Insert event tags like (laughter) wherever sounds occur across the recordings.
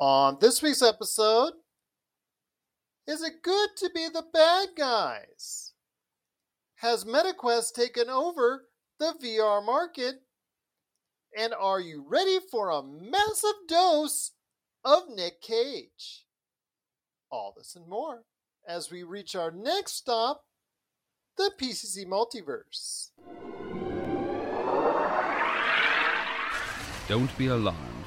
On this week's episode, is it good to be the bad guys? Has MetaQuest taken over the VR market? And are you ready for a massive dose of Nick Cage? All this and more as we reach our next stop, the PCC Multiverse. Don't be alarmed.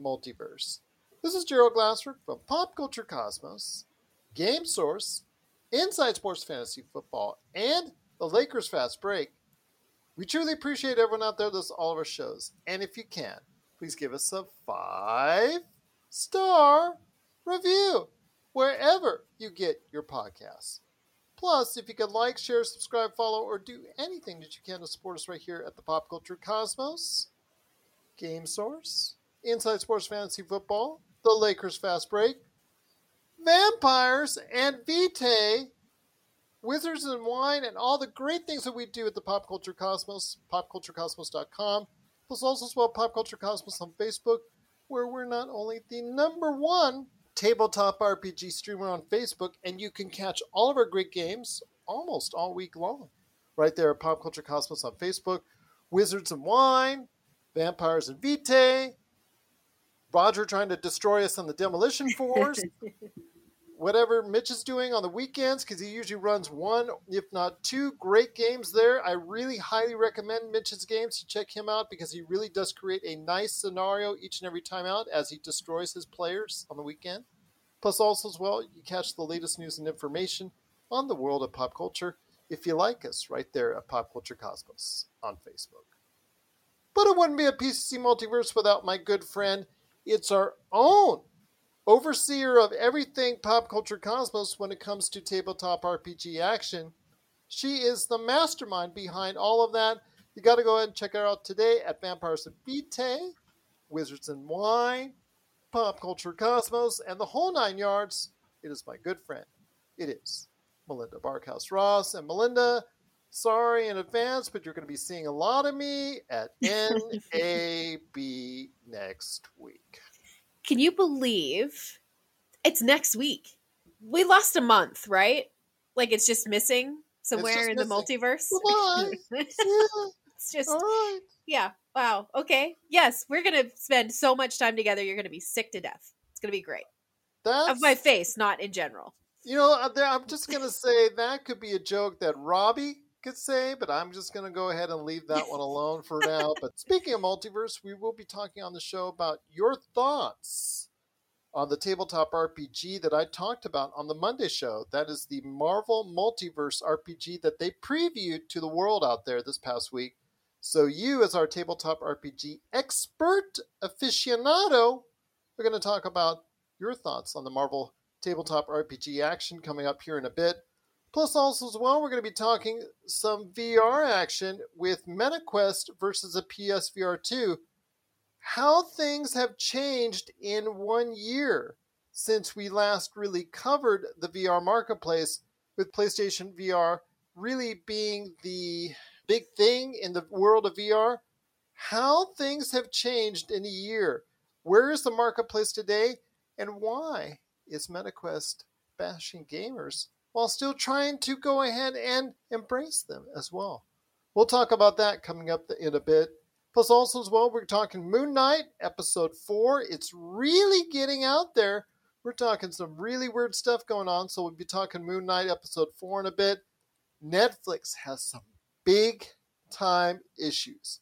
Multiverse. This is Gerald Glassford from Pop Culture Cosmos, Game Source, Inside Sports Fantasy Football, and the Lakers Fast Break. We truly appreciate everyone out there that does all of our shows. And if you can, please give us a five star review wherever you get your podcasts. Plus, if you could like, share, subscribe, follow, or do anything that you can to support us right here at the Pop Culture Cosmos, Game Source, Inside Sports Fantasy Football, The Lakers Fast Break, Vampires, and Vitae, Wizards and Wine, and all the great things that we do at the Pop Culture Cosmos, popculturecosmos.com, plus also as well Pop Culture Cosmos on Facebook, where we're not only the number one tabletop RPG streamer on Facebook, and you can catch all of our great games almost all week long. Right there at Pop Culture Cosmos on Facebook, Wizards and Wine, Vampires and Vitae, Roger trying to destroy us on the Demolition Force, (laughs) whatever Mitch is doing on the weekends, because he usually runs one, if not two, great games there. I really highly recommend Mitch's games. You check him out because he really does create a nice scenario each and every time out as he destroys his players on the weekend. Plus, also as well, you catch the latest news and information on the world of pop culture if you like us right there at Pop Culture Cosmos on Facebook. But it wouldn't be a PCC multiverse without my good friend. It's our own overseer of everything pop culture cosmos when it comes to tabletop RPG action. She is the mastermind behind all of that. You got to go ahead and check her out today at Vampires and Vitae, Wizards and Wine, Pop Culture Cosmos, and the whole nine yards. It is my good friend. It is Melinda Barkhouse Ross. And Melinda, sorry in advance, but you're going to be seeing a lot of me at (laughs) NAB next week. Can you believe it's next week? We lost a month, right? Like it's just missing somewhere just in missing. the multiverse. (laughs) Yeah, it's just right. yeah. Wow. Okay. Yes, we're gonna spend so much time together. You're gonna be sick to death. It's gonna be great. That's, Of my face, not in general. You know, uh, I'm just going to say that could be a joke that Robbie could say, but I'm just going to go ahead and leave that one (laughs) alone for now. But speaking of multiverse, we will be talking on the show about your thoughts on the tabletop RPG that I talked about on the Monday show. That is the Marvel Multiverse RPG that they previewed to the world out there this past week. So, you, as our tabletop RPG expert aficionado, we're going to talk about your thoughts on the Marvel tabletop RPG action coming up here in a bit. Plus, also as well, we're going to be talking some VR action with MetaQuest versus a PSVR 2. How things have changed in one year since we last really covered the VR marketplace, with PlayStation VR really being the big thing in the world of VR. How things have changed in a year. Where is the marketplace today, and why is MetaQuest bashing gamers while still trying to go ahead and embrace them as well? We'll talk about that coming up in a bit. Plus, also as well, we're talking Moon Knight episode four. It's really getting out there. We're talking some really weird stuff going on, so we'll be talking Moon Knight episode four in a bit. Netflix has some big time issues.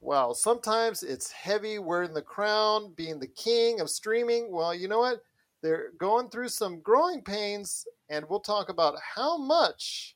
Well, sometimes it's heavy wearing the crown, being the king of streaming. Well, you know what? They're going through some growing pains, and we'll talk about how much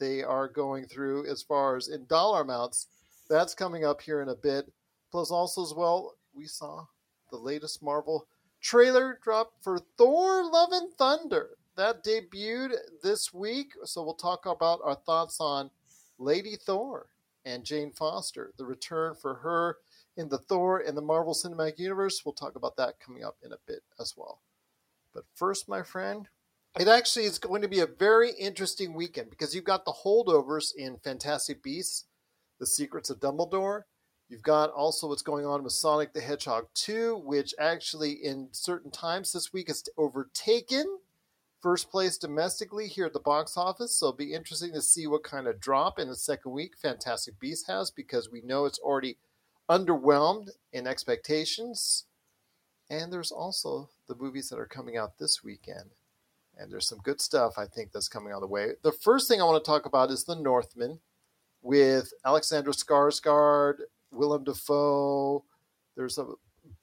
they are going through as far as in dollar amounts. That's coming up here in a bit. Plus, also as well, we saw the latest Marvel trailer drop for Thor Love and Thunder. That debuted this week, so we'll talk about our thoughts on Lady Thor and Jane Foster, the return for her in the Thor and the Marvel Cinematic Universe. We'll talk about that coming up in a bit as well. But first, my friend, it actually is going to be a very interesting weekend because you've got the holdovers in Fantastic Beasts, The Secrets of Dumbledore. You've got also what's going on with Sonic the Hedgehog 2, which actually in certain times this week has overtaken first place domestically here at the box office. So it'll be interesting to see what kind of drop in the second week Fantastic Beasts has because we know it's already underwhelmed in expectations. And there's also the movies that are coming out this weekend. And there's some good stuff I think that's coming on the way. The first thing I want to talk about is The Northman with Alexander Skarsgård, Willem Dafoe. There's a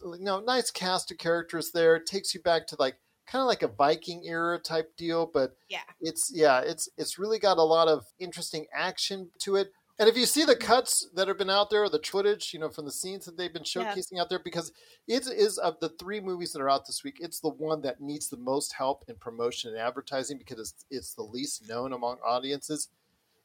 you know nice cast of characters there. It takes you back to like kind of like a Viking era type deal, but Yeah. it's yeah, it's it's really got a lot of interesting action to it. And if you see the cuts that have been out there, or the footage, you know, from the scenes that they've been Yeah. showcasing out there, because it is of the three movies that are out this week, it's the one that needs the most help in promotion and advertising because it's, it's the least known among audiences.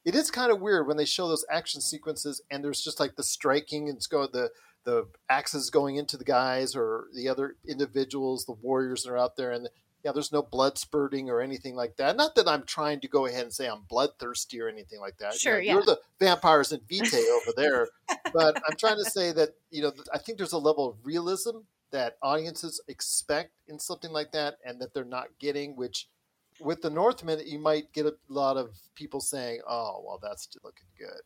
It is kind of weird when they show those action sequences and there's just like the striking and it's go the the axes going into the guys or the other individuals, the warriors that are out there, and yeah, there's no blood spurting or anything like that. Not that I'm trying to go ahead and say I'm bloodthirsty or anything like that. You Sure, know, yeah. You're the vampires in Vitae over (laughs) there, but I'm trying to say that you know I think there's a level of realism that audiences expect in something like that, and that they're not getting. Which with the Northman, you might get a lot of people saying, "Oh, well, that's looking good."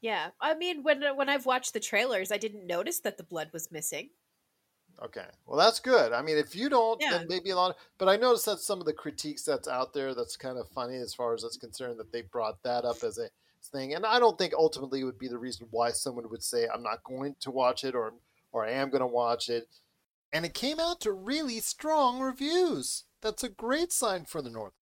Yeah. I mean, when when I've watched the trailers, I didn't notice that the blood was missing. Okay, well that's good. I mean, if you don't, Yeah. then maybe a lot. Of, but I noticed that some of the critiques that's out there that's kind of funny as far as that's concerned that they brought that up as a thing, and I don't think ultimately it would be the reason why someone would say I'm not going to watch it or or I am going to watch it. And it came out to really strong reviews. That's a great sign for the North.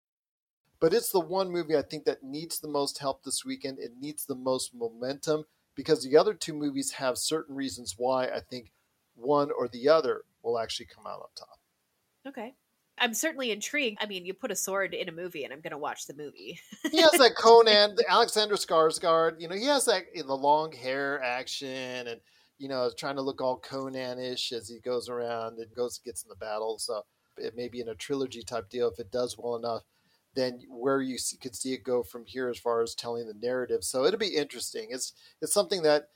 But it's the one movie I think that needs the most help this weekend. It needs the most momentum because the other two movies have certain reasons why I think one or the other will actually come out on top. Okay. I'm certainly intrigued. I mean, you put a sword in a movie, and I'm going to watch the movie. (laughs) He has that Conan, the Alexander Skarsgård. You know, he has that in the long hair action, and you know, trying to look all Conan-ish as he goes around and goes gets in the battle. So it may be in a trilogy type deal if it does well enough. Then where you see, could see it go from here as far as telling the narrative. So it'll be interesting. It's it's something that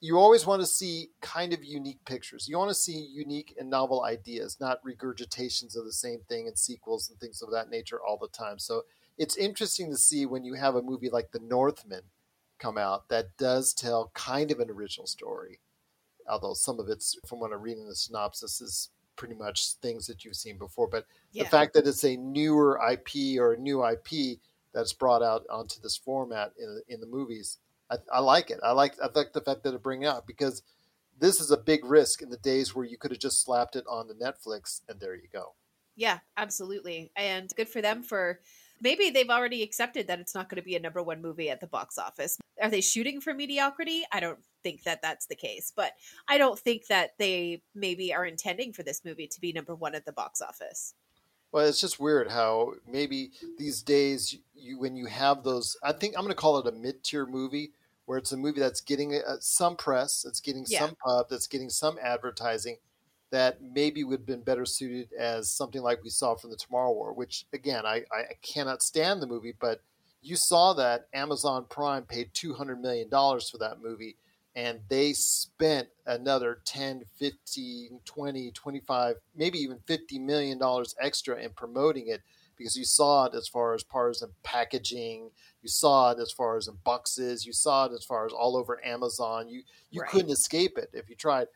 you always want to see kind of unique pictures. You want to see unique and novel ideas, not regurgitations of the same thing and sequels and things of that nature all the time. So it's interesting to see when you have a movie like The Northman come out that does tell kind of an original story. Although some of it's, from what I'm reading in the synopsis, is pretty much things that you've seen before. But Yeah. the fact that it's a newer IP or a new IP that's brought out onto this format in, in the movies, I, I like it. I like I like the fact that it bring it out because this is a big risk in the days where you could have just slapped it on the Netflix and there you go. Yeah, absolutely. And good for them for maybe they've already accepted that it's not going to be a number one movie at the box office. Are they shooting for mediocrity? I don't think that that's the case, but I don't think that they maybe are intending for this movie to be number one at the box office. Well, it's just weird how maybe these days you when you have those. I think I'm going to call it a mid-tier movie where it's a movie that's getting uh, some press, it's getting Yeah. some pub, that's getting some advertising. That maybe would have been better suited as something like we saw from the Tomorrow War, which again I, I cannot stand the movie, but you saw that Amazon Prime paid two hundred million dollars for that movie, and they spent another 10 15 20 25 maybe even 50 million dollars extra in promoting it because you saw it as far as in packaging you saw it as far as in boxes you saw it as far as all over amazon you you Right. couldn't escape it if you tried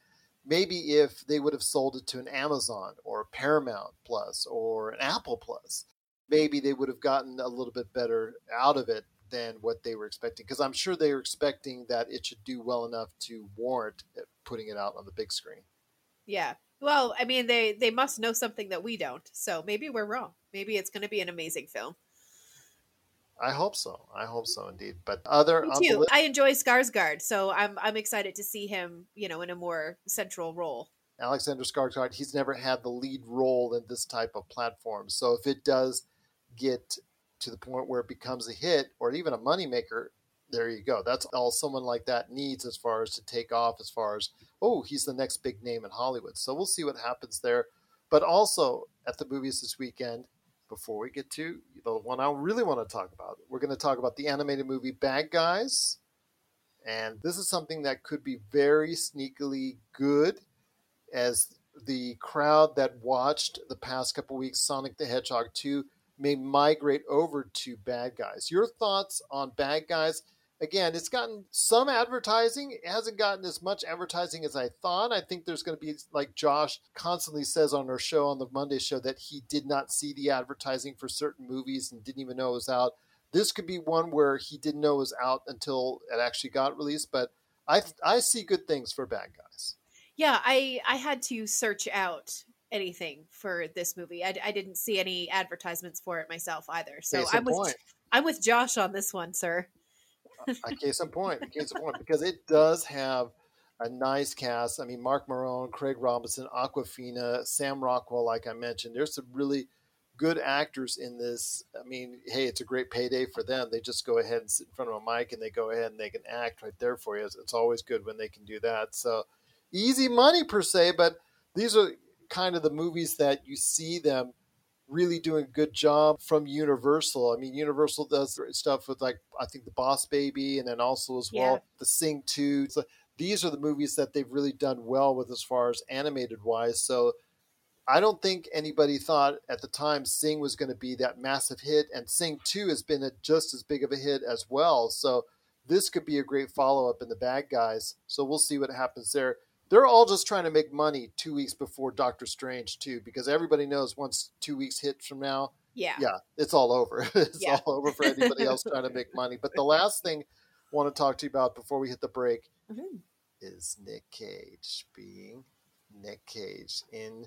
maybe if they would have sold it to an amazon or a paramount plus or an apple plus maybe they would have gotten a little bit better out of it than what they were expecting because i'm sure they were expecting that it should do well enough to warrant putting it out on the big screen Yeah. Well, I mean, they they must know something that we don't. So maybe we're wrong. Maybe it's going to be an amazing film. i hope so i hope so indeed but other Me too. I enjoy Skarsgård, so I'm I'm excited to see him, you know, in a more central role. Alexander Skarsgård, he's never had the lead role in this type of platform. So if it does get to the point where it becomes a hit or even a moneymaker, there you go. That's all someone like that needs as far as to take off, as far as, oh, he's the next big name in Hollywood. So we'll see what happens there. But also at the movies this weekend, before we get to the one I really want to talk about, we're going to talk about the animated movie Bad Guys. And this is something that could be very sneakily good as the crowd that watched the past couple weeks Sonic the Hedgehog 2 may migrate over to Bad Guys. Your thoughts on Bad Guys? Again, it's gotten some advertising. It hasn't gotten as much advertising as I thought. I think there's going to be, like Josh constantly says on our show, on the Monday show, that he did not see the advertising for certain movies and didn't even know it was out. This could be one where he didn't know it was out until it actually got released, but I, I see good things for Bad Guys. Yeah, I, I had to search out anything for this movie. I, I didn't see any advertisements for it myself either. So Case I'm with point. I'm with Josh on this one, sir. A case in point, case in point, because it does have a nice cast. I mean, Marc Maron, Craig Robinson, Awkwafina, Sam Rockwell, like I mentioned. There's some really good actors in this. I mean, hey, it's a great payday for them. They just go ahead and sit in front of a mic and they go ahead and they can act right there for you. It's always good when they can do that. So easy money per se, but these are kind of the movies that you see them really doing a good job from Universal. I mean, Universal does stuff with like I think the Boss Baby, and then also as well Yeah. the Sing Two. So these are the movies that they've really done well with as far as animated wise. So I don't think anybody thought at the time Sing was going to be that massive hit, and Sing Two has been a, just as big of a hit as well. So this could be a great follow up in the Bad Guys. So we'll see what happens there. They're all just trying to make money two weeks before Doctor Strange 2, because everybody knows once two weeks hit from now, Yeah. yeah, it's all over. (laughs) it's Yeah. all over for anybody else trying to make money. But the (laughs) last thing I want to talk to you about before we hit the break Mhm. is Nick Cage being Nick Cage in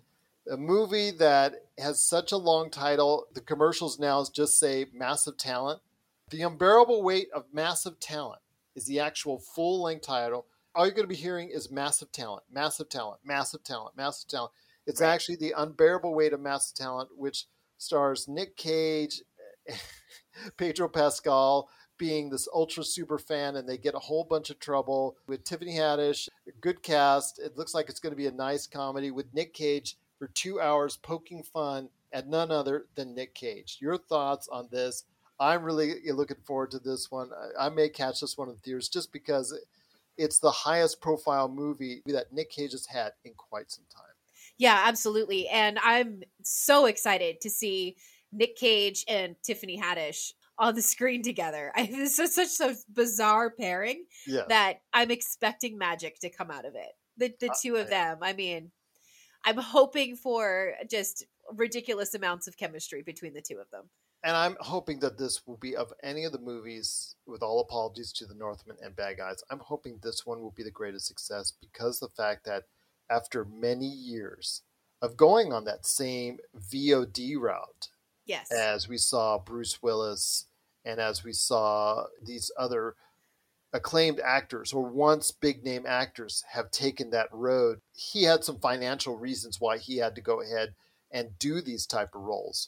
a movie that has such a long title. The commercials now just say massive talent. The unbearable weight of massive talent is the actual full length title. All you're going to be hearing is massive talent, massive talent, massive talent, massive talent. It's Right. actually the unbearable weight of massive talent, which stars Nick Cage, (laughs) Pedro Pascal being this ultra super fan, and they get a whole bunch of trouble with Tiffany Haddish. Good cast. It looks like it's going to be a nice comedy with Nick Cage for two hours poking fun at none other than Nick Cage. Your thoughts on this? I'm really looking forward to this one. I- I may catch this one in theaters just because it's the highest profile movie that Nick Cage has had in quite some time. Yeah, absolutely. And I'm so excited to see Nick Cage and Tiffany Haddish on the screen together. (laughs) I, this is such a bizarre pairing Yeah. that I'm expecting magic to come out of it. The the two of them. I mean, I'm hoping for just ridiculous amounts of chemistry between the two of them. And I'm hoping that this will be of any of the movies, with all apologies to the Northman and Bad Guys, I'm hoping this one will be the greatest success because the fact that after many years of going on that same VOD route, Yes. as we saw Bruce Willis and as we saw these other acclaimed actors or once big name actors have taken that road, he had some financial reasons why he had to go ahead and do these type of roles.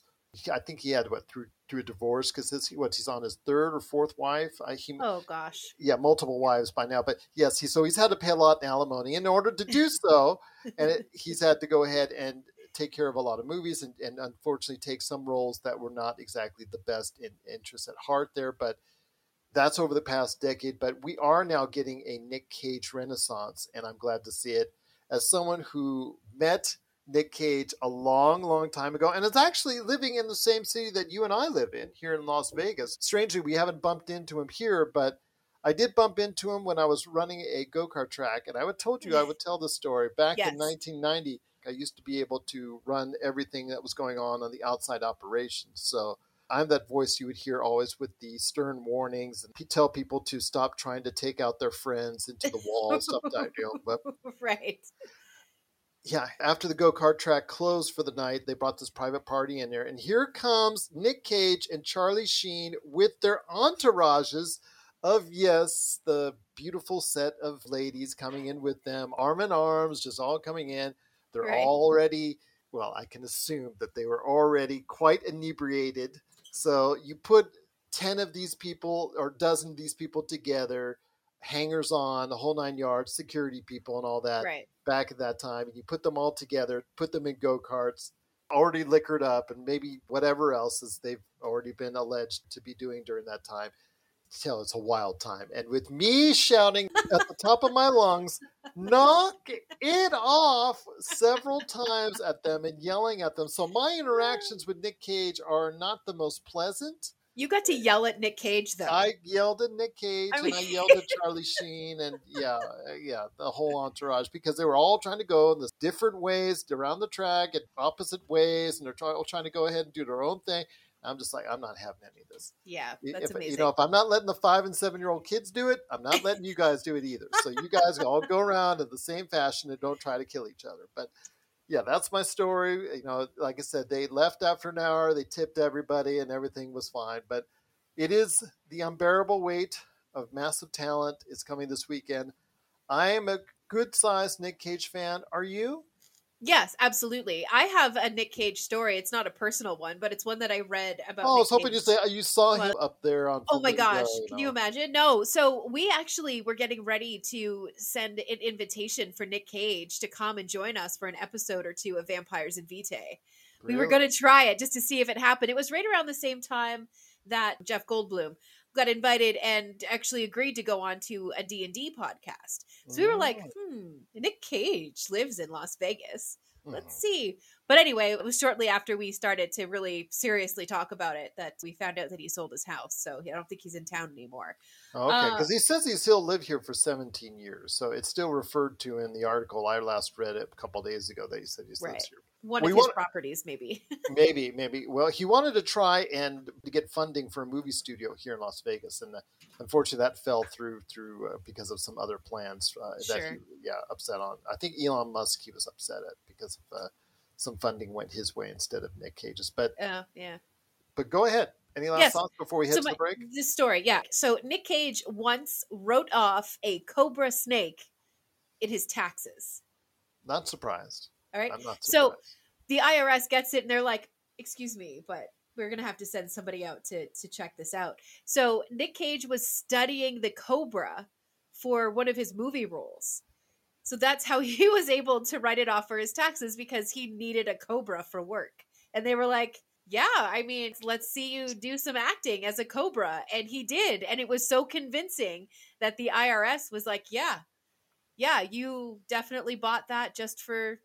I think he had what through through a divorce because his what he's on his third or fourth wife. I, he oh gosh. yeah multiple wives by now, but yes, he so he's had to pay a lot in alimony in order to do so, and it, (laughs) he's had to go ahead and take care of a lot of movies and, and unfortunately take some roles that were not exactly the best in interest at heart there, but that's over the past decade. But we are now getting a Nick Cage renaissance, and I'm glad to see it. As someone who met Nick Cage a long, long time ago, and is actually living in the same city that you and I live in here in Las Vegas. Strangely, we haven't bumped into him here, but I did bump into him when I was running a go kart track, and I would told you I would (laughs) tell this story back Yes. in 1990. I used to be able to run everything that was going on on the outside operations. So I'm that voice you would hear always with the stern warnings and tell people to stop trying to take out their friends into the wall, stuff like that. You know, but right. Yeah, after the go kart track closed for the night, they brought this private party in there, and here comes Nick Cage and Charlie Sheen with their entourages of yes, the beautiful set of ladies coming in with them, arm in arms, just all coming in. They're Right. already, well, I can assume that they were already quite inebriated. So you put 10 of these people or a dozen of these people together, hangers on, the whole nine yards, security people, and all that right. Back at that time. And you put them all together, put them in go karts, already liquored up, and maybe whatever else is they've already been alleged to be doing during that time. Tell it's a wild time. And with me shouting (laughs) at the top of my lungs, knock it off several times at them and yelling at them. So my interactions with Nick Cage are not the most pleasant. You got to yell at Nick Cage though. I yelled at Nick Cage I and I yelled at (laughs) Charlie Sheen and yeah, uh, yeah, the whole entourage because they were all trying to go in this different ways around the track at opposite ways and they're all trying to go ahead and do their own thing. I'm just like, I'm not having any of this. yeah, that's if, amazing. You know, if I'm not letting the five and seven year old kids do it, I'm not letting you guys do it either. So you guys all go around in the same fashion and don't try to kill each other. But yeah, that's my story. You know, like I said, they left after an hour, they tipped everybody, and everything was fine. But it is the unbearable weight of massive talent. It's coming this weekend. I am a good sized Nick Cage fan. Are you? Yes, absolutely. I have a Nick Cage story. It's not a personal one, but it's one that I read about. Oh, I was hoping Cage. you say uh, you saw him up there on. Oh my gosh, can you know. imagine? No. So we actually were getting ready to send an invitation for Nick Cage to come and join us for an episode or two of Vampires and Vitae. We were going to try it just to see if it happened. It was right around the same time that Jeff Goldblum got invited and actually agreed to go on to a D&D podcast. So we were like, Mm. hmm, Nick Cage lives in Las Vegas. Let's see. But anyway, it was shortly after we started to really seriously talk about it that we found out that he sold his house. So I don't think he's in town anymore. Okay, Uh, because he says he still lived here for 17 years, so it's still referred to in the article I last read it a couple days ago that he said he still lives here. One We of his properties, maybe. (laughs) Maybe, maybe. Well, he wanted to try and to get funding for a movie studio here in Las Vegas, and uh, unfortunately that fell through through uh, because of some other plans uh, that Sure. he yeah upset on. I think Elon Musk he was upset at because of uh, some funding went his way instead of Nick Cage's. But uh, yeah. but go ahead. Any last Yes. thoughts before we head So the break? This story, yeah. So Nick Cage once wrote off a cobra snake in his taxes. Not surprised. All right. So- the IRS gets it and they're like, "Excuse me, but we're gonna have to send somebody out to to check this out." So Nick Cage was studying the cobra for one of his movie roles. So that's how (laughs) he was able to write it off for his taxes because he needed a cobra for work. And they were like, "Yeah, I mean, let's see you do some acting as a cobra." And he did, and it was so convincing that the IRS was like, "Yeah. Yeah, you definitely bought that just for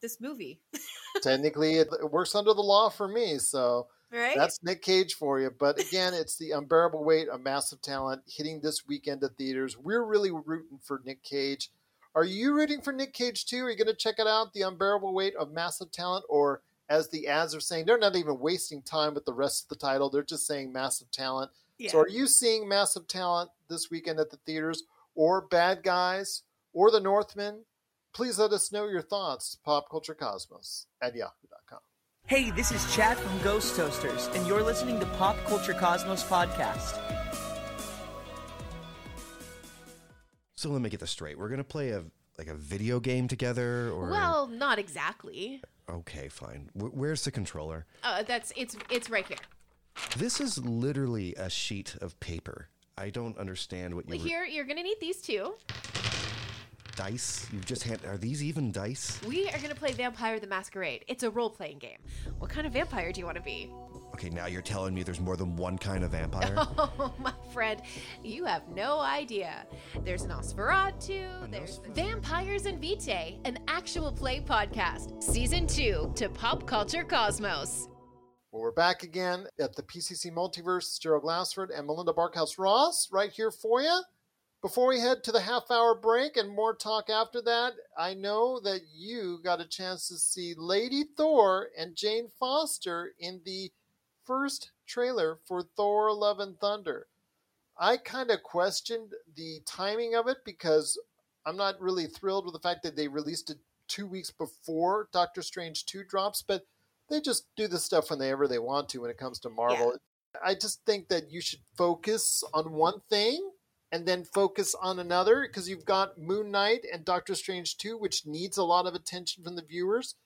this movie." (laughs) Technically, it, works under the law for me, so Right? That's Nick Cage for you. But again, it's the unbearable weight of massive talent hitting this weekend at theaters. We're really rooting for Nick Cage. Are you rooting for Nick Cage too? Are you going to check it out, the unbearable weight of massive talent? Or as the ads are saying, they're not even wasting time with the rest of the title. They're just saying massive talent. yeah. So are you seeing massive talent this weekend at the theaters or Bad Guys or The Northman? Please let us know your thoughts. Popculturecosmos at yahoo.com. Hey, this is Chad from Ghost Toasters, and you're listening to Pop Culture Cosmos Podcast. So let me get this straight. We're gonna play a like a video game together, or Well, not exactly. okay, fine. Wh- where's the controller? Uh, that's it's it's right here. This is literally a sheet of paper. I don't understand what you Here, you're gonna need these two. Dice. You've just hand. Are these even dice? We are gonna play Vampire the Masquerade. It's a role-playing game. What kind of vampire do you want to be? Okay, now you're telling me there's more than one kind of vampire. (laughs) Oh, my friend, you have no idea. There's an Nosferatu. There's Vampires and Vitae, an actual play podcast, season two to Pop Culture Cosmos. Well, we're back again at the PCC Multiverse. Gerald Glassford and Melinda Barkhouse Ross right here for you. Before we head to the half hour break and more talk after that, I know that you got a chance to see Lady Thor and Jane Foster in the first trailer for Thor Love and Thunder. I kind of questioned the timing of it because I'm not really thrilled with the fact that they released it two weeks before Doctor Strange 2 drops, but they just do this stuff whenever they want to when it comes to Marvel. I just think that you should focus on one thing and then focus on another because you've got Moon Knight and Doctor Strange 2, which needs a lot of attention from the viewers.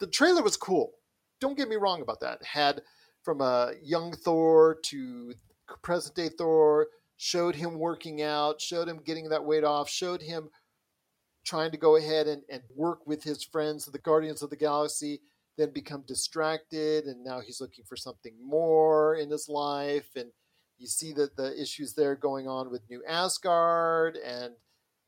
The trailer was cool. Don't get me wrong about that. It had from a young Thor to present day Thor, showed him working out, showed him getting that weight off, showed him trying to go ahead and, and work with his friends, the Guardians of the Galaxy, then become distracted, and now he's looking for something more in his life. And you see that the issues there going on with New Asgard, and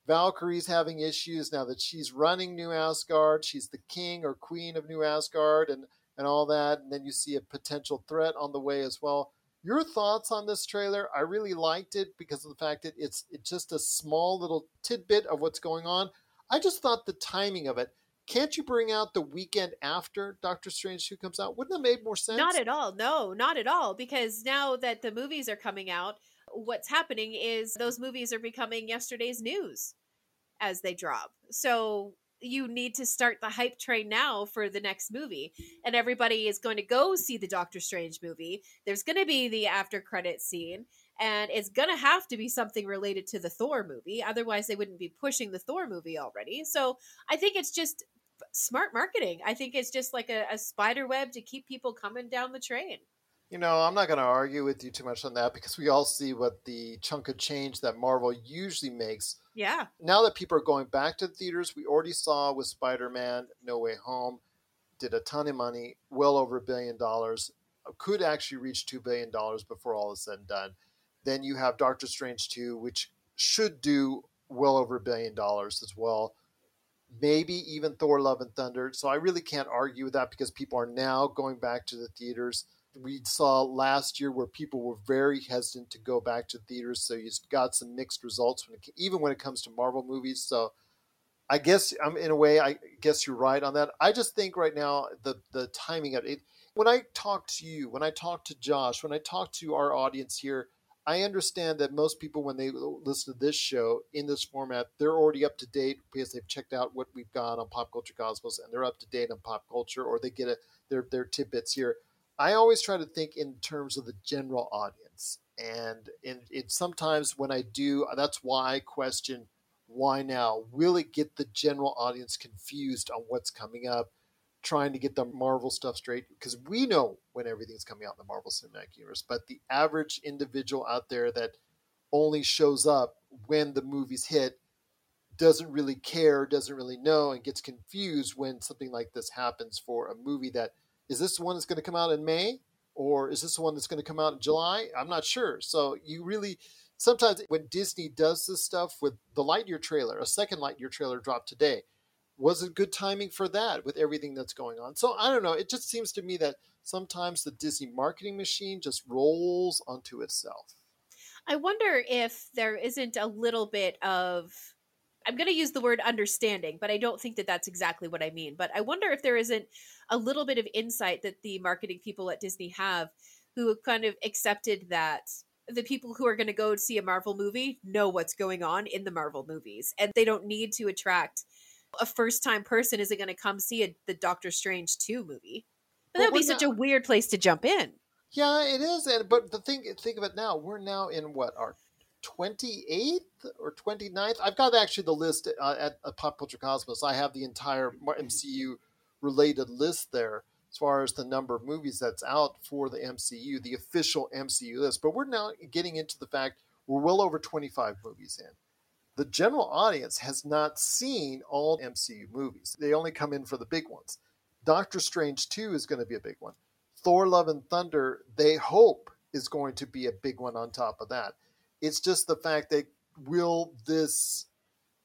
Valkyrie's having issues now that she's running New Asgard. She's the king or queen of New Asgard, and, and all that. And then you see a potential threat on the way as well. Your thoughts on this trailer? I really liked it because of the fact that it's it's just a small little tidbit of what's going on. I just thought the timing of it. Can't you bring out the weekend after Doctor Strange 2 comes out? Wouldn't that make more sense? Not at all. No, not at all. Because now that the movies are coming out, what's happening is those movies are becoming yesterday's news as they drop. So you need to start the hype train now for the next movie. And everybody is going to go see the Doctor Strange movie. There's going to be the after credit scene and it's going to have to be something related to the Thor movie. Otherwise, they wouldn't be pushing the Thor movie already. So I think it's just smart marketing. I think it's just like a, a spider web to keep people coming down the train. You know, I'm not going to argue with you too much on that because we all see what the chunk of change that Marvel usually makes. Yeah. Now that people are going back to the theaters, we already saw with Spider Man No Way Home, did a ton of money, well over a billion dollars, could actually reach $2 billion before all is said and done. Then you have Doctor Strange 2, which should do well over a billion dollars as well maybe even Thor Love and Thunder. So I really can't argue with that because people are now going back to the theaters. We saw last year where people were very hesitant to go back to theaters, so you got some mixed results when it, even when it comes to Marvel movies. So I guess I'm in a way, I guess you're right on that. I just think right now the the timing of it. When I talk to you, when I talk to Josh, when I talk to our audience here, I understand that most people, when they listen to this show in this format, they're already up to date because they've checked out what we've got on Pop Culture Cosmos and they're up to date on pop culture, or they get a, their their tidbits here. I always try to think in terms of the general audience, and it sometimes when I do, that's why I question why now. Will it get the general audience confused on what's coming up? Trying to get the Marvel stuff straight because we know when everything's coming out in the Marvel Cinematic Universe, but the average individual out there that only shows up when the movies hit doesn't really care, doesn't really know, and gets confused when something like this happens for a movie that is this one that's going to come out in May or is this one that's going to come out in July? I'm not sure. So you really sometimes when Disney does this stuff with the Lightyear trailer, a second Lightyear trailer dropped today was it good timing for that with everything that's going on? So I don't know. It just seems to me that sometimes the Disney marketing machine just rolls onto itself. I wonder if there isn't a little bit of I'm going to use the word understanding, but I don't think that that's exactly what I mean. But I wonder if there isn't a little bit of insight that the marketing people at Disney have who kind of accepted that the people who are going to go see a Marvel movie know what's going on in the Marvel movies and they don't need to attract a first time person isn't going to come see a, the Doctor Strange 2 movie. But, that would be such not, a weird place to jump in. Yeah, it is. And but the thing think of it now, we're now in what our 28th or 29th. I've got actually the list uh, at, at Pop Culture Cosmos. I have the entire MCU related list there as far as the number of movies that's out for the MCU, the official MCU list. But we're now getting into the fact we're well over 25 movies in the general audience has not seen all MCU movies. They only come in for the big ones. Doctor Strange 2 is going to be a big one. Thor Love and Thunder, they hope, is going to be a big one on top of that. It's just the fact that will this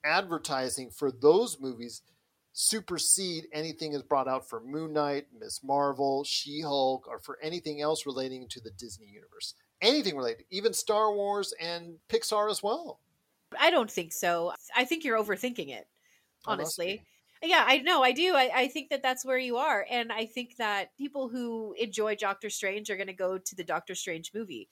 advertising for those movies supersede anything is brought out for Moon Knight, Miss Marvel, She Hulk, or for anything else relating to the Disney universe? Anything related, even Star Wars and Pixar as well. I don't think so. I think you're overthinking it, oh, honestly. Yeah, I know. I do. I, I think that that's where you are. And I think that people who enjoy Doctor Strange are going to go to the Doctor Strange movie.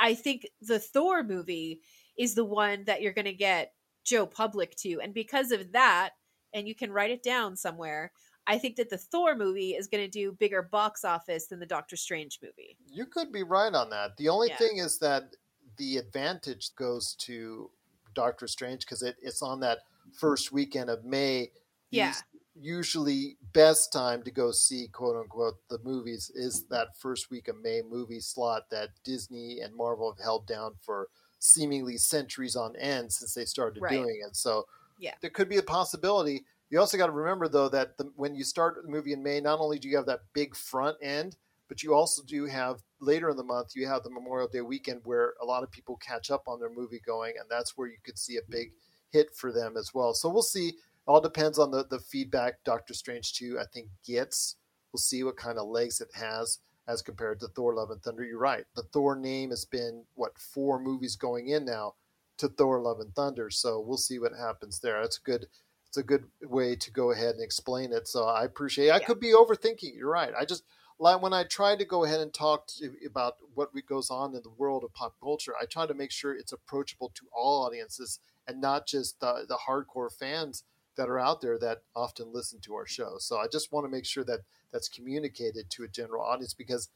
I think the Thor movie is the one that you're going to get Joe Public to. And because of that, and you can write it down somewhere, I think that the Thor movie is going to do bigger box office than the Doctor Strange movie. You could be right on that. The only yeah. thing is that the advantage goes to Doctor Strange because it, it's on that first weekend of May. Yeah. Usually, best time to go see quote unquote the movies is that first week of May movie slot that Disney and Marvel have held down for seemingly centuries on end since they started Right. doing it. So Yeah. there could be a possibility. You also got to remember though that the, when you start the movie in May, not only do you have that big front end, but you also do have later in the month you have the Memorial Day weekend where a lot of people catch up on their movie going, and that's where you could see a big hit for them as well. So we'll see. All depends on the the feedback Doctor Strange two I think gets. We'll see what kind of legs it has as compared to Thor: Love and Thunder. You're right. The Thor name has been what four movies going in now to Thor: Love and Thunder. So we'll see what happens there. That's a good. It's a good way to go ahead and explain it. So I appreciate. I Yeah. could be overthinking. You're right. I just like when I try to go ahead and talk to, about what goes on in the world of pop culture. I try to make sure it's approachable to all audiences and not just the, the hardcore fans that are out there that often listen to our show. So I just want to make sure that that's communicated to a general audience because,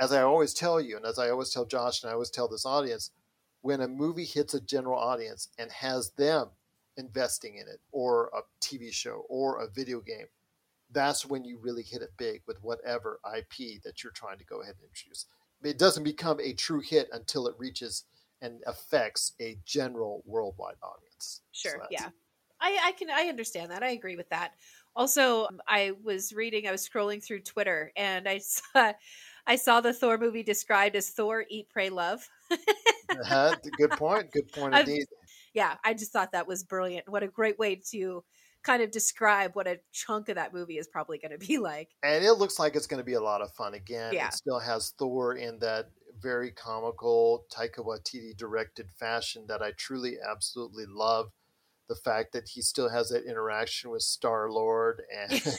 as I always tell you, and as I always tell Josh, and I always tell this audience, when a movie hits a general audience and has them investing in it, or a TV show, or a video game, that's when you really hit it big with whatever IP that you're trying to go ahead and introduce. It doesn't become a true hit until it reaches and affects a general worldwide audience. Sure. that's- yeah. I, I can I understand that. I agree with that. Also, um, I was reading, I was scrolling through Twitter and I (laughs) saw I saw the Thor movie described as Thor Eat Pray Love. Uh-huh. Good point. Good point (laughs) I've- yeah, I just thought that was brilliant. What a great way to kind of describe what a chunk of that movie is probably going to be (laughs) like. And it looks like it's going to be a lot of fun again. Yeah. It still has Thor in that very comical Taika Waititi directed fashion that I truly absolutely love. The fact that he still has that interaction with Star Lord (laughs) and the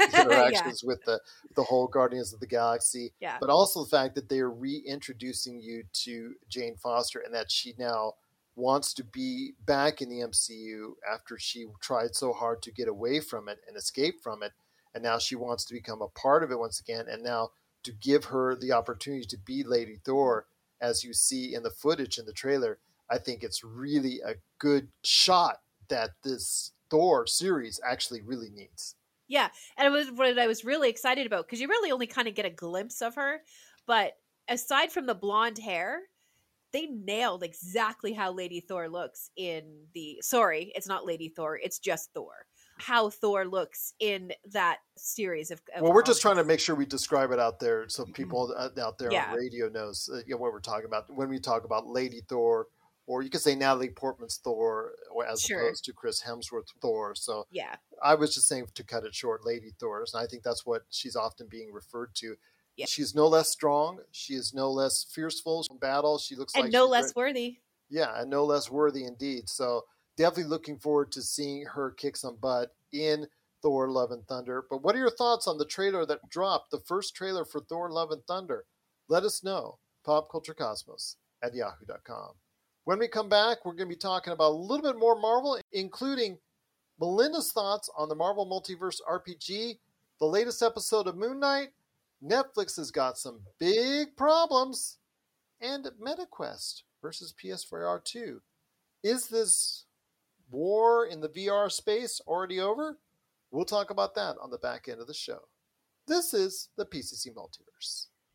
(laughs) Yeah. interactions with the the whole Guardians of the Galaxy, Yeah. but also the fact that they are reintroducing you to Jane Foster and that she now wants to be back in the MCU after she tried so hard to get away from it and escape from it and now she wants to become a part of it once again and now to give her the opportunity to be lady thor as you see in the footage in the trailer i think it's really a good shot that this thor series actually really needs. Yeah, and it was what I was really excited about because you really only kind of get a glimpse of her, but aside from the blonde hair, they nailed exactly how Lady Thor looks in the. Sorry, it's not Lady Thor; it's just Thor. How Thor looks in that series of. of well we're just trying to make sure we describe it out there so people uh, out there Yeah. on radio knows uh, you know, what we're talking about when we talk about lady thor or you could say natalie portman's thor or as Sure. opposed to chris hemsworth thor so Yeah, I was just saying to cut it short, Lady Thor's, and I think that's what she's often being referred to. Yeah. She's no less strong. She is no less fearful in battle. She looks and like no less ready- worthy. yeah, and no less worthy indeed. So definitely looking forward to seeing her kick some butt in Thor: Love and Thunder. But what are your thoughts on the trailer that dropped? The first trailer for Thor: Love and Thunder. Let us know. PopCultureCosmos at yahoo.com. When we come back, we're going to be talking about a little bit more Marvel, including Melinda's thoughts on the Marvel Multiverse RPG, the latest episode of Moon Knight. Netflix has got some big problems, and MetaQuest versus PSVR 2. Is this war in the VR space already over? We'll talk about that on the back end of the show. This is the PCC Multiverse.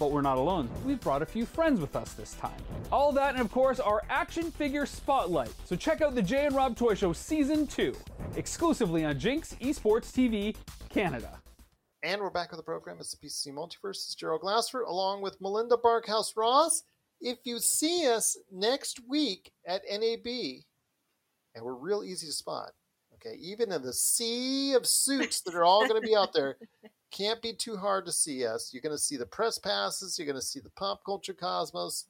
But we're not alone. We've brought a few friends with us this time. All that, and of course, our action figure spotlight. So check out the Jay and Rob Toy Show season two, exclusively on Jinx Esports TV Canada. And we're back with the program. It's the PCC Multiverse. It's Gerald Glassford along with Melinda Barkhouse Ross. If you see us next week at NAB, and we're real easy to spot, okay, even in the sea of suits that are all going to be out there, (laughs) can't be too hard to see us. You're going to see the press passes, you're going to see the pop culture cosmos.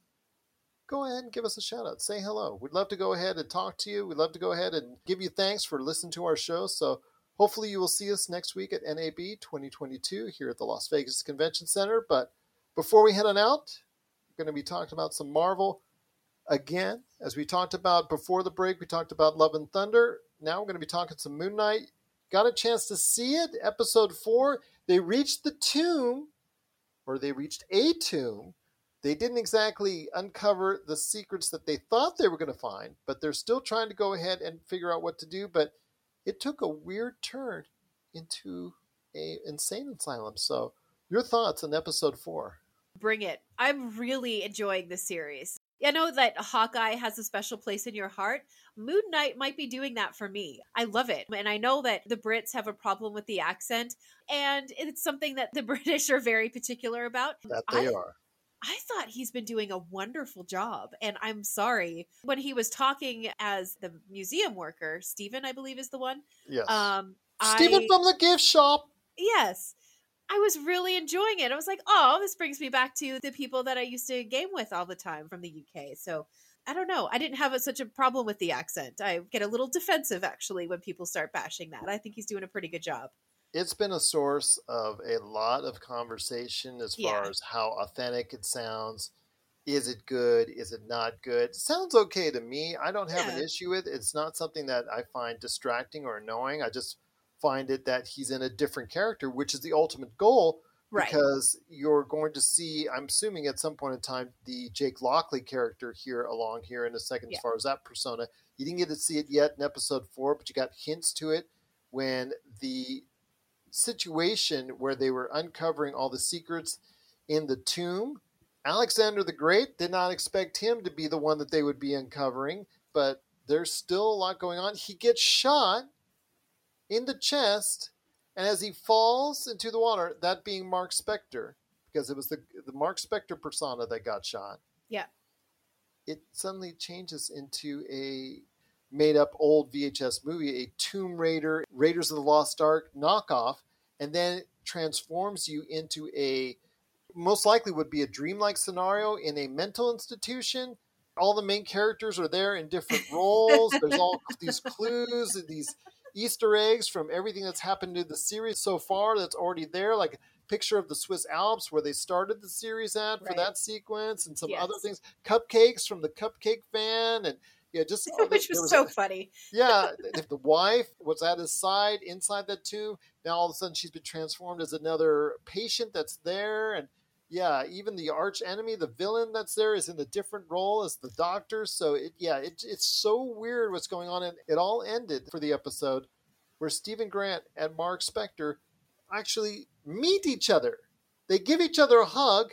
Go ahead and give us a shout out. Say hello. We'd love to go ahead and talk to you. We'd love to go ahead and give you thanks for listening to our show. So Hopefully, you will see us next week at NAB 2022 here at the Las Vegas Convention Center. But before we head on out, we're going to be talking about some Marvel again. As we talked about before the break, we talked about Love and Thunder. Now we're going to be talking some Moon Knight. Got a chance to see it, episode four. They reached the tomb, or they reached a tomb. They didn't exactly uncover the secrets that they thought they were going to find, but they're still trying to go ahead and figure out what to do. But it took a weird turn into a insane asylum. So, your thoughts on episode four? Bring it. I'm really enjoying this series. I know that Hawkeye has a special place in your heart. Moon Knight might be doing that for me. I love it. And I know that the Brits have a problem with the accent, and it's something that the (laughs) British are very particular about. That they I, are. I thought he's been doing a wonderful job. And I'm sorry. When he was talking as the museum worker, Stephen, I believe is the one. Yes. Um Stephen I, from the gift shop. Yes. I was really enjoying it. I was like, oh, this brings me back to the people that I used to game with all the time from the UK. So I don't know. I didn't have a, such a problem with the accent. I get a little defensive actually when people start bashing that. I think he's doing a pretty good job. It's been a source of a lot of conversation as far Yeah. as how authentic it sounds. Is it good? Is it not good? sounds okay to me. I don't have an issue with it. It's not something that I find distracting or annoying. I just find it that he's in a different character, which is the ultimate goal. Right. Because you're going to see, I'm assuming at some point in time, the Jake Lockley character here along here in a second, Yeah. as far as that persona. You didn't get to see it yet in episode four, but you got hints to it when the situation where they were uncovering all the secrets in the tomb. Alexander the Great did not expect him to be the one that they would be uncovering, but there's still a lot going on. He gets shot in the chest, and as he falls into the water, that being Marc Spector, because it was the the Marc Spector persona that got shot. Yeah. It suddenly changes into a made up old VHS movie, a Tomb Raider, Raiders of the Lost Ark knockoff, and then transforms you into a most likely would be a dreamlike scenario in a mental institution. All the main characters are there in different (laughs) roles. There's all these clues and these Easter eggs from everything that's happened to the series so far that's already there, like a picture of the Swiss Alps where they started the series at for Right. that sequence and some other things. Cupcakes from the Cupcake Fan and yeah, just (laughs) Which was was so a- funny. yeah, if the wife was at his side inside that tomb, now all of a sudden she's been transformed as another patient that's there, and yeah, even the arch enemy, the villain that's there, is in a different role as the doctor. So it, yeah, it, it's so weird what's going on, and it all ended for the episode where Stephen Grant and Marc Spector actually meet each other. They give each other a hug,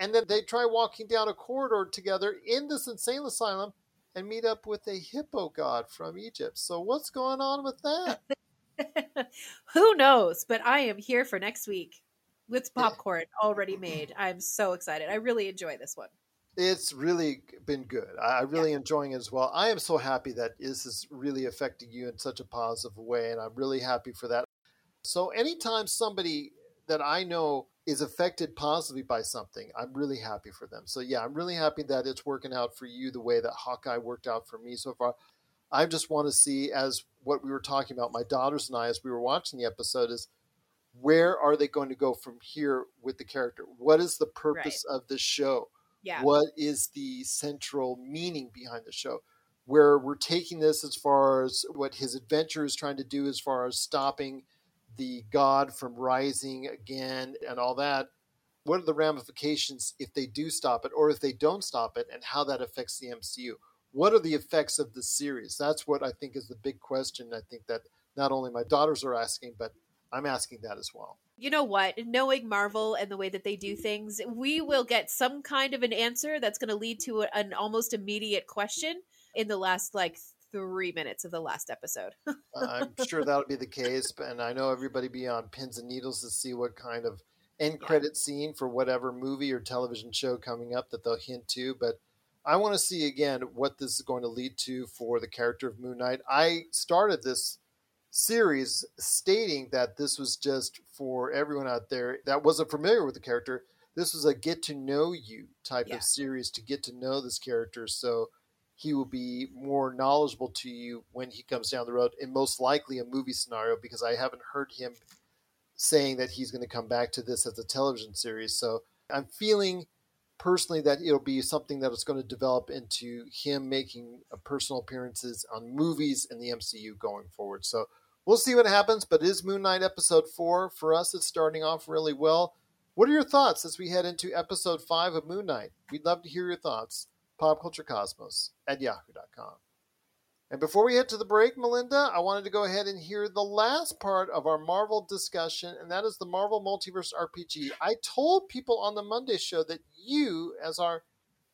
and then they try walking down a corridor together in this insane asylum and meet up with a hippo god from Egypt. So what's going on with that? (laughs) Who knows? But I am here for next week with popcorn already made. I'm so excited. I really enjoy this one. It's really been good. I- I'm really enjoying it as well. I am so happy that this is really affecting you in such a positive way, and I'm really happy for that. So anytime somebody that I know is affected positively by something, I'm really happy for them. So yeah, I'm really happy that it's working out for you the way that Hawkeye worked out for me so far. I just want to see as what we were talking about, my daughters and I, as we were watching the episode, is where are they going to go from here with the character? What is the purpose of the show? Yeah. What is the central meaning behind the show? Where we're taking this as far as what his adventure is trying to do, as far as stopping the god from rising again and all that. What are the ramifications if they do stop it or if they don't stop it and how that affects the MCU? What are the effects of the series? That's what I think is the big question. I think that not only my daughters are asking, but I'm asking that as well. You know what? Knowing Marvel and the way that they do things, we will get some kind of an answer that's going to lead to an almost immediate question in the last like three minutes of the last episode. (laughs) I'm sure that'll be the case, and I know everybody be on pins and needles to see what kind of end credit scene for whatever movie or television show coming up that they'll hint to. But I want to see again what this is going to lead to for the character of Moon Knight. I started this series stating that this was just for everyone out there that wasn't familiar with the character. This was a get to know you type Yeah. of series to get to know this character. So he will be more knowledgeable to you when he comes down the road, and most likely a movie scenario because I haven't heard him saying that he's going to come back to this as a television series. So I'm feeling personally that it'll be something that is going to develop into him making personal appearances on movies in the MCU going forward. So we'll see what happens, but it is Moon Knight episode four. For us, it's starting off really well. What are your thoughts as we head into episode five of Moon Knight? We'd love to hear your thoughts. Popculturecosmos at yahoo.com. And before we head to the break, Melinda, I wanted to go ahead and hear the last part of our Marvel discussion, and that is the Marvel Multiverse RPG. I told people on the Monday show that you, as our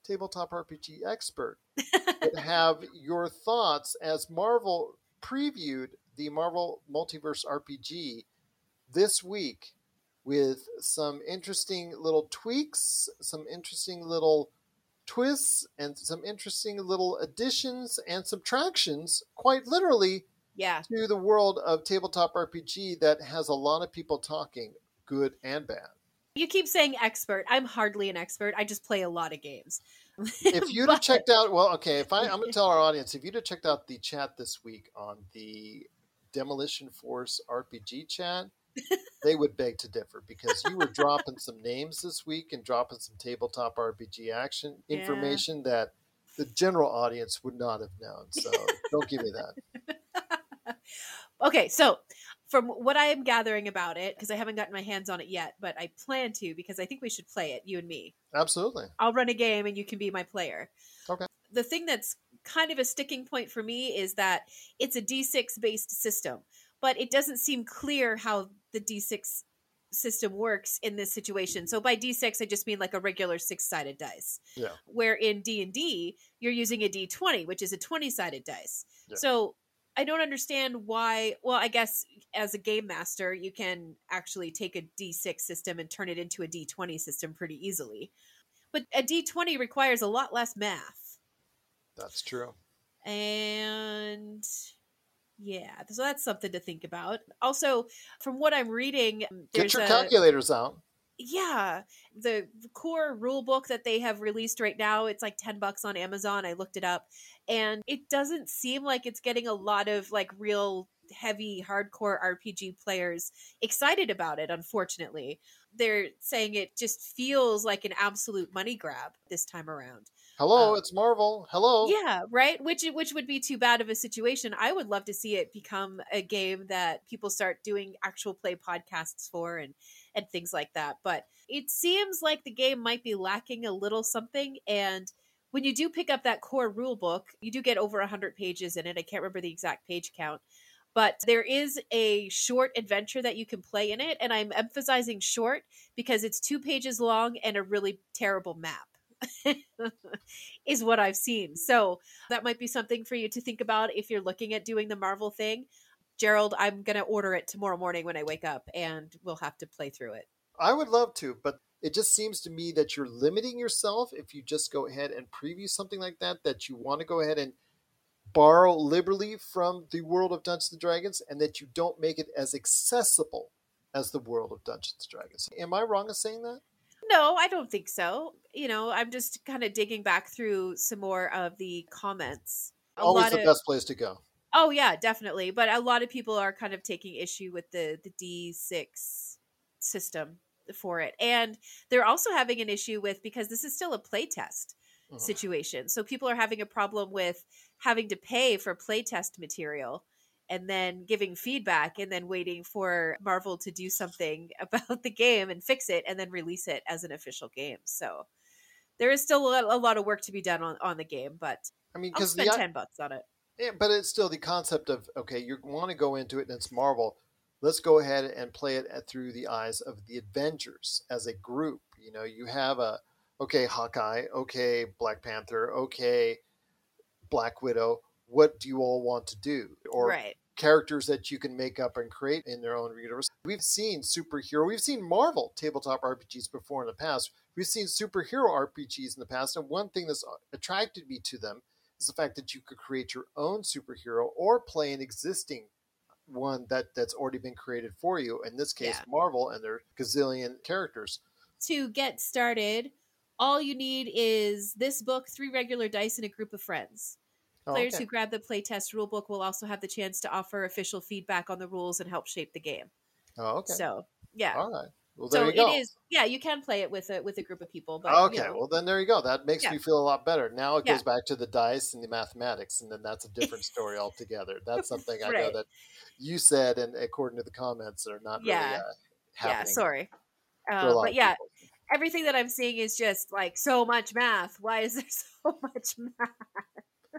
tabletop RPG expert, (laughs) would have your thoughts as Marvel previewed the Marvel Multiverse RPG this week with some interesting little tweaks, some interesting little twists and some interesting little additions and subtractions, quite literally, Yeah. to the world of tabletop RPG that has a lot of people talking, good and bad. You keep saying expert. I'm hardly an expert. I just play a lot of games. If you'd have (laughs) checked out, well, okay, if I, I'm going to tell our audience, if you'd have checked out the chat this week on the Demolition Force RPG chat, they would beg to differ because you were dropping some names this week and dropping some tabletop RPG action Yeah. information that the general audience would not have known. So don't give me that. (laughs) Okay, so from what I am gathering about it, because I haven't gotten my hands on it yet, but I plan to because I think we should play it, you and me. Absolutely. I'll run a game and you can be my player. Okay. The thing that's kind of a sticking point for me is that it's a D6 based system, but it doesn't seem clear how the D6 system works in this situation. So by D6 I just mean like a regular six-sided dice. Yeah. Where in D&D you're using a D20, which is a 20-sided dice. Yeah. So I don't understand why. Well, I guess as a game master, you can actually take a D6 system and turn it into a D20 system pretty easily. But a D20 requires a lot less math. That's true. And yeah, so that's something to think about. Also, from what I'm reading, Get there's your a, calculators out. yeah the core rule book that they have released right now it's like 10 bucks on amazon i looked it up and it doesn't seem like it's getting a lot of like real heavy hardcore rpg players excited about it unfortunately they're saying it just feels like an absolute money grab this time around Hello, Um, it's Marvel. Hello. yeah, right. Which which would be too bad of a situation. I would love to see it become a game that people start doing actual play podcasts for and and things like that. But it seems like the game might be lacking a little something. And when you do pick up that core rule book, you do get over hundred pages in it. I can't remember the exact page count. But there is a short adventure that you can play in it, and I'm emphasizing short because it's two pages long and a really terrible map. (laughs) is what I've seen. So that might be something for you to think about if you're looking at doing the Marvel thing. Gerald, I'm going to order it tomorrow morning when I wake up and we'll have to play through it. I would love to, but it just seems to me that you're limiting yourself if you just go ahead and preview something like that, that you want to go ahead and borrow liberally from the world of Dungeons and Dragons and that you don't make it as accessible as the world of Dungeons and Dragons. Am I wrong in saying that? No, I don't think so. You know, I'm just kind of digging back through some more of the comments. A Always the of, best place to go. Oh yeah, definitely. But a lot of people are kind of taking issue with the the D6 system for it. And they're also having an issue with because this is still a playtest situation. So people are having a problem with having to pay for playtest material and then giving feedback and then waiting for Marvel to do something (laughs) about the game and fix it and then release it as an official game. So there is still a lot, of work to be done on, on the game, but I mean, because spend the 10 bucks on it. Yeah, but it's still the concept of okay, you want to go into it and it's Marvel. Let's go ahead and play it at, through the eyes of the Avengers as a group. You know, you have a okay Hawkeye, okay Black Panther, okay Black Widow. What do you all want to do? Or right. characters that you can make up and create in their own universe. We've seen superhero, we've seen Marvel tabletop RPGs before in the past. We've seen superhero RPGs in the past, and one thing that's uh, attracted me to them is the fact that you could create your own superhero or play an existing one that that's already been created for you. In this case, Yeah. Marvel and their gazillion characters. to get started All you need is this book, three regular dice, and a group of friends. Oh, Players okay. who grab the playtest rulebook will also have the chance to offer official feedback on the rules and help shape the game. Oh, okay. So, yeah. All right. Well, there so you go. it is. Yeah, you can play it with a with a group of people. But okay, you know, well then there you go. That makes Yeah. me feel a lot better. Now it Yeah. goes back to the dice and the mathematics, and then that's a different story (laughs) altogether. That's something I know that you said, and according to the comments, are not really Yeah. uh, yeah. Sorry. Uh, but yeah, people. everything that I'm seeing is just like so much math. Why is there (laughs) so much math?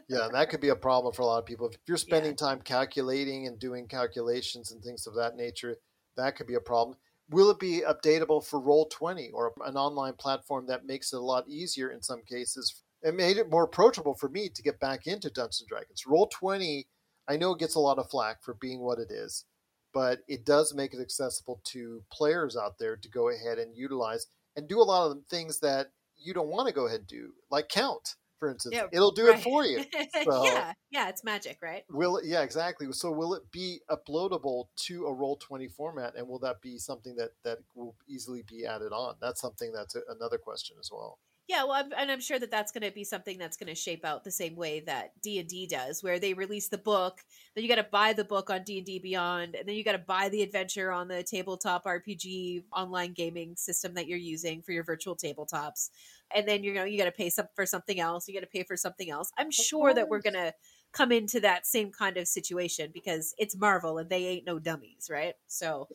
Yeah, and that could be a problem for a lot of people. If you're spending time calculating and doing calculations and things of that nature, that could be a problem. Will it be updatable for Roll20 or an online platform that makes it a lot easier in some cases? It made it more approachable for me to get back into Dungeons and Dragons. Roll20, I know it gets a lot of flack for being what it is, but it does make it accessible to players out there to go ahead and utilize and do a lot of the things that you don't want to go ahead and do, like count, for instance. Yeah, It'll do right. it for you. (laughs) So- yeah, yeah, it's magic, right? Will it, yeah, exactly. So will it be uploadable to a roll twenty format, and will that be something that that will easily be added on? That's something that's a, another question as well. Yeah, well, I'm, and I'm sure that that's going to be something that's going to shape out the same way that D and D does, where they release the book, then you got to buy the book on D and D Beyond, and then you got to buy the adventure on the tabletop RPG online gaming system that you're using for your virtual tabletops, and then you know you got to pay some for something else, you got to pay for something else. I'm sure that we're going to come into that same kind of situation because it's Marvel and they ain't no dummies, right? So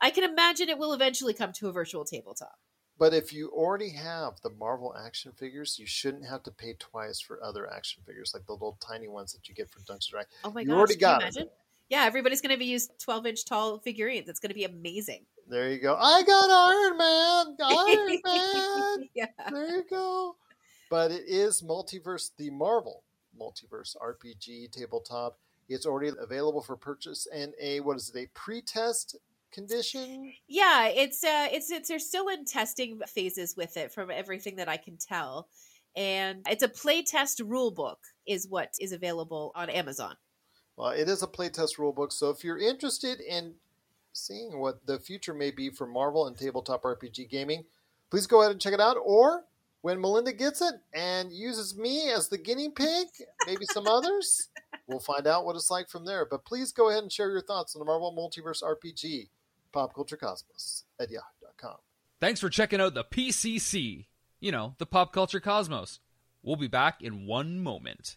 I can imagine it will eventually come to a virtual tabletop. But if you already have the Marvel action figures, you shouldn't have to pay twice for other action figures, like the little tiny ones that you get from Dungeons and Dragons. Oh my You gosh, already can got you it. imagine? Yeah, everybody's going to be used 12 inch tall figurines. It's going to be amazing. There you go. I got Iron Man. Iron (laughs) Man. yeah. There you go. But it is multiverse, the Marvel multiverse RPG tabletop. It's already available for purchase in a what is it? A pre-test condition. Yeah, it's uh it's it's they're still in testing phases with it from everything that I can tell. And it's a playtest rule book is what is available on Amazon. Well, it is a playtest rulebook, so if you're interested in seeing what the future may be for Marvel and tabletop RPG gaming, please go ahead and check it out. Or when Melinda gets it and uses me as the guinea pig, maybe some (laughs) others, we'll find out what it's like from there. But please go ahead and share your thoughts on the Marvel Multiverse RPG, Pop Culture Cosmos at yahoo.com. Thanks for checking out the PCC. You know, the Pop Culture Cosmos. We'll be back in one moment.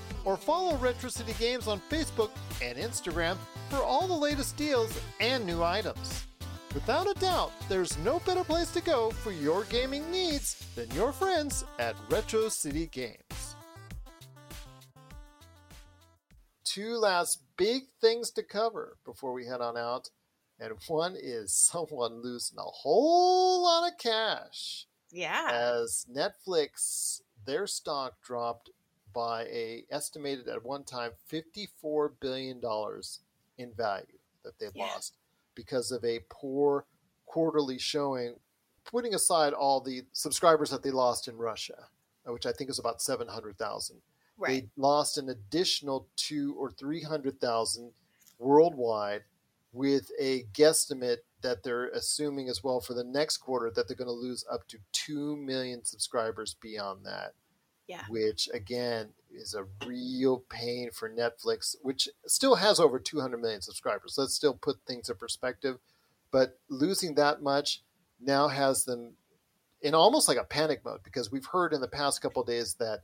or follow Retro City Games on Facebook and Instagram for all the latest deals and new items. Without a doubt, there's no better place to go for your gaming needs than your friends at Retro City Games. Two last big things to cover before we head on out, and one is (laughs) someone losing a whole lot of cash Yeah. as Netflix their stock dropped by a estimated at one time 54 billion dollars in value that they Yeah. lost because of a poor quarterly showing putting aside all the subscribers that they lost in Russia uh, which I think is about 700,000 right. they lost an additional 2 or 300,000 worldwide with a guesstimate that they're assuming as well for the next quarter that they're going to lose up to 2 million subscribers beyond that. Yeah. Which again is a real pain for Netflix, which still has over 200 million subscribers. Let's still put things in perspective. But losing that much now has them in almost like a panic mode because we've heard in the past couple of days that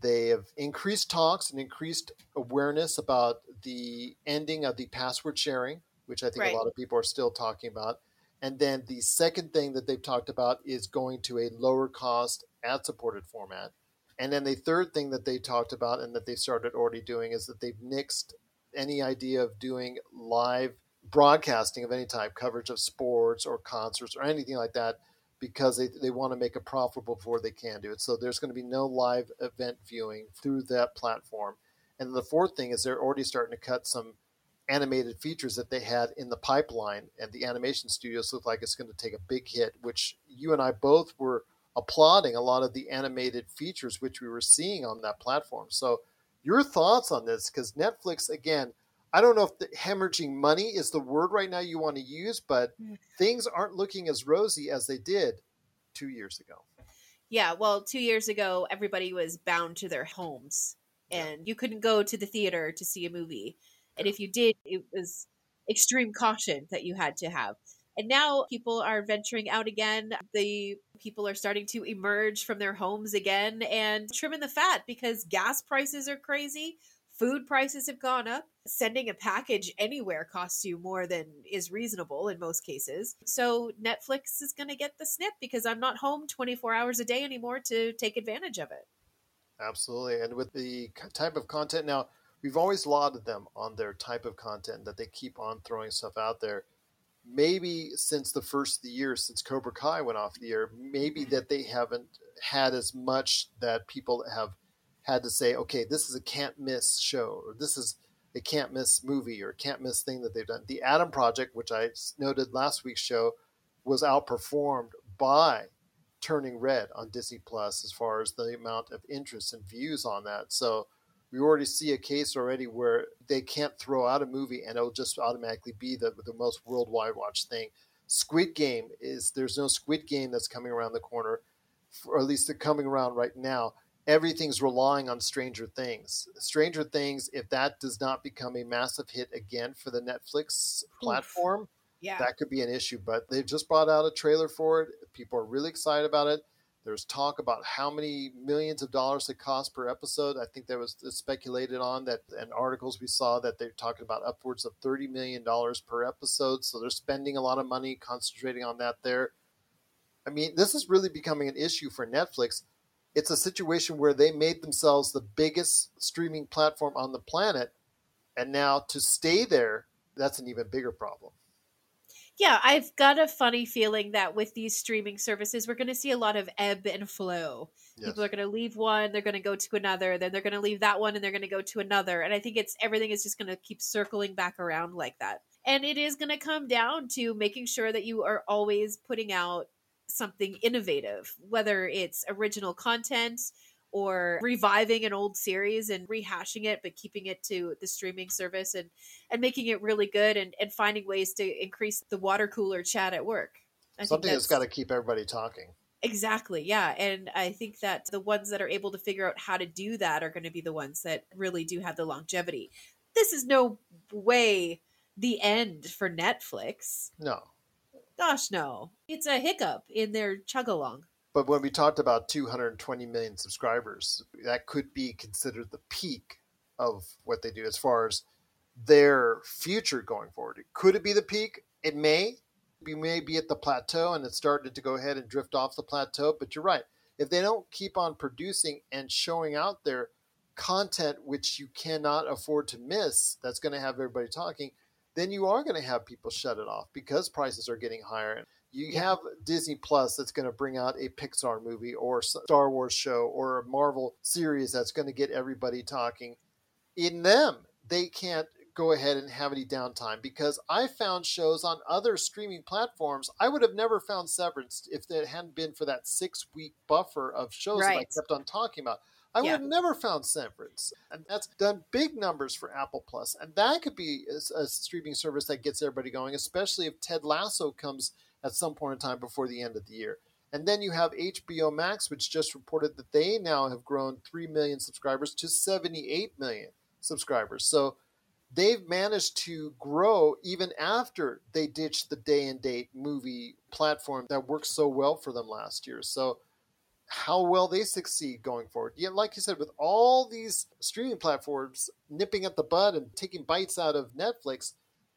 they have increased talks and increased awareness about the ending of the password sharing, which I think Right. a lot of people are still talking about. And then the second thing that they've talked about is going to a lower cost ad supported format. And then the third thing that they talked about and that they started already doing is that they've nixed any idea of doing live broadcasting of any type, coverage of sports or concerts or anything like that, because they, they want to make it profitable before they can do it. So there's going to be no live event viewing through that platform. And the fourth thing is they're already starting to cut some animated features that they had in the pipeline, and the animation studios look like it's going to take a big hit, which you and I both were applauding a lot of the animated features which we were seeing on that platform. So your thoughts on this? Because Netflix, again, I don't know if the hemorrhaging money is the word right now you want to use, but mm. things aren't looking as rosy as they did two years ago. Yeah, well, two years ago, everybody was bound to their homes, and you couldn't go to the theater to see a movie. And if you did, it was extreme caution that you had to have. And now people are venturing out again. The people are starting to emerge from their homes again and trimming the fat because gas prices are crazy. Food prices have gone up. Sending a package anywhere costs you more than is reasonable in most cases. So Netflix is going to get the snip because I'm not home 24 hours a day anymore to take advantage of it. Absolutely. And with the type of content now, we've always lauded them on their type of content that they keep on throwing stuff out there. Maybe since the first of the year, since Cobra Kai went off the air, maybe mm-hmm. that they haven't had as much that people have had to say, okay, this is a can't miss show, or this is a can't miss movie, or can't miss thing that they've done. The Adam Project, which I noted last week's show, was outperformed by Turning Red on Disney Plus as far as the amount of interest and views on that. So we already see a case already where they can't throw out a movie and it'll just automatically be the, the most worldwide watched thing. Squid Game is there's no Squid Game that's coming around the corner, or at least they're coming around right now. Everything's relying on Stranger Things. Stranger Things, if that does not become a massive hit again for the Netflix platform, Yeah. that could be an issue. But they've just brought out a trailer for it. People are really excited about it. There's talk about how many millions of dollars it costs per episode. I think there was speculated on that, and articles we saw that they're talking about upwards of thirty million dollars per episode. So they're spending a lot of money concentrating on that. There, I mean, this is really becoming an issue for Netflix. It's a situation where they made themselves the biggest streaming platform on the planet, and now to stay there, that's an even bigger problem. Yeah, I've got a funny feeling that with these streaming services, we're going to see a lot of ebb and flow. Yes. People are going to leave one, they're going to go to another, then they're going to leave that one, and they're going to go to another. And I think it's everything is just going to keep circling back around like that. And it is going to come down to making sure that you are always putting out something innovative, whether it's original content or reviving an old series and rehashing it but keeping it to the streaming service and and making it really good and and finding ways to increase the water cooler chat at work I Something that's got to keep everybody talking. Exactly. Yeah. And I think that the ones that are able to figure out how to do that are going to be the ones that really do have the longevity. This is no way the end for Netflix. No, Gosh, no. It's a hiccup in their chug along. But when we talked about 220 million subscribers, that could be considered the peak of what they do as far as their future going forward. Could it be the peak? It may. We may be at the plateau and it's started to go ahead and drift off the plateau. But you're right. If they don't keep on producing and showing out their content, which you cannot afford to miss, that's going to have everybody talking, then you are going to have people shut it off because prices are getting higher. You have Disney Plus that's going to bring out a Pixar movie or Star Wars show or a Marvel series that's going to get everybody talking. In them, they can't go ahead and have any downtime because I found shows on other streaming platforms. I would have never found Severance if it hadn't been for that six week buffer of shows that I kept on talking about. I would have never found Severance. And that's done big numbers for Apple Plus. And that could be a, a streaming service that gets everybody going, especially if Ted Lasso comes at some point in time before the end of the year. And then you have HBO Max, which just reported that they now have grown 3 million subscribers to 78 million subscribers. So they've managed to grow even after they ditched the day and date movie platform that worked so well for them last year. So how well they succeed going forward? Yeah, like you said, with all these streaming platforms nipping at the bud and taking bites out of Netflix,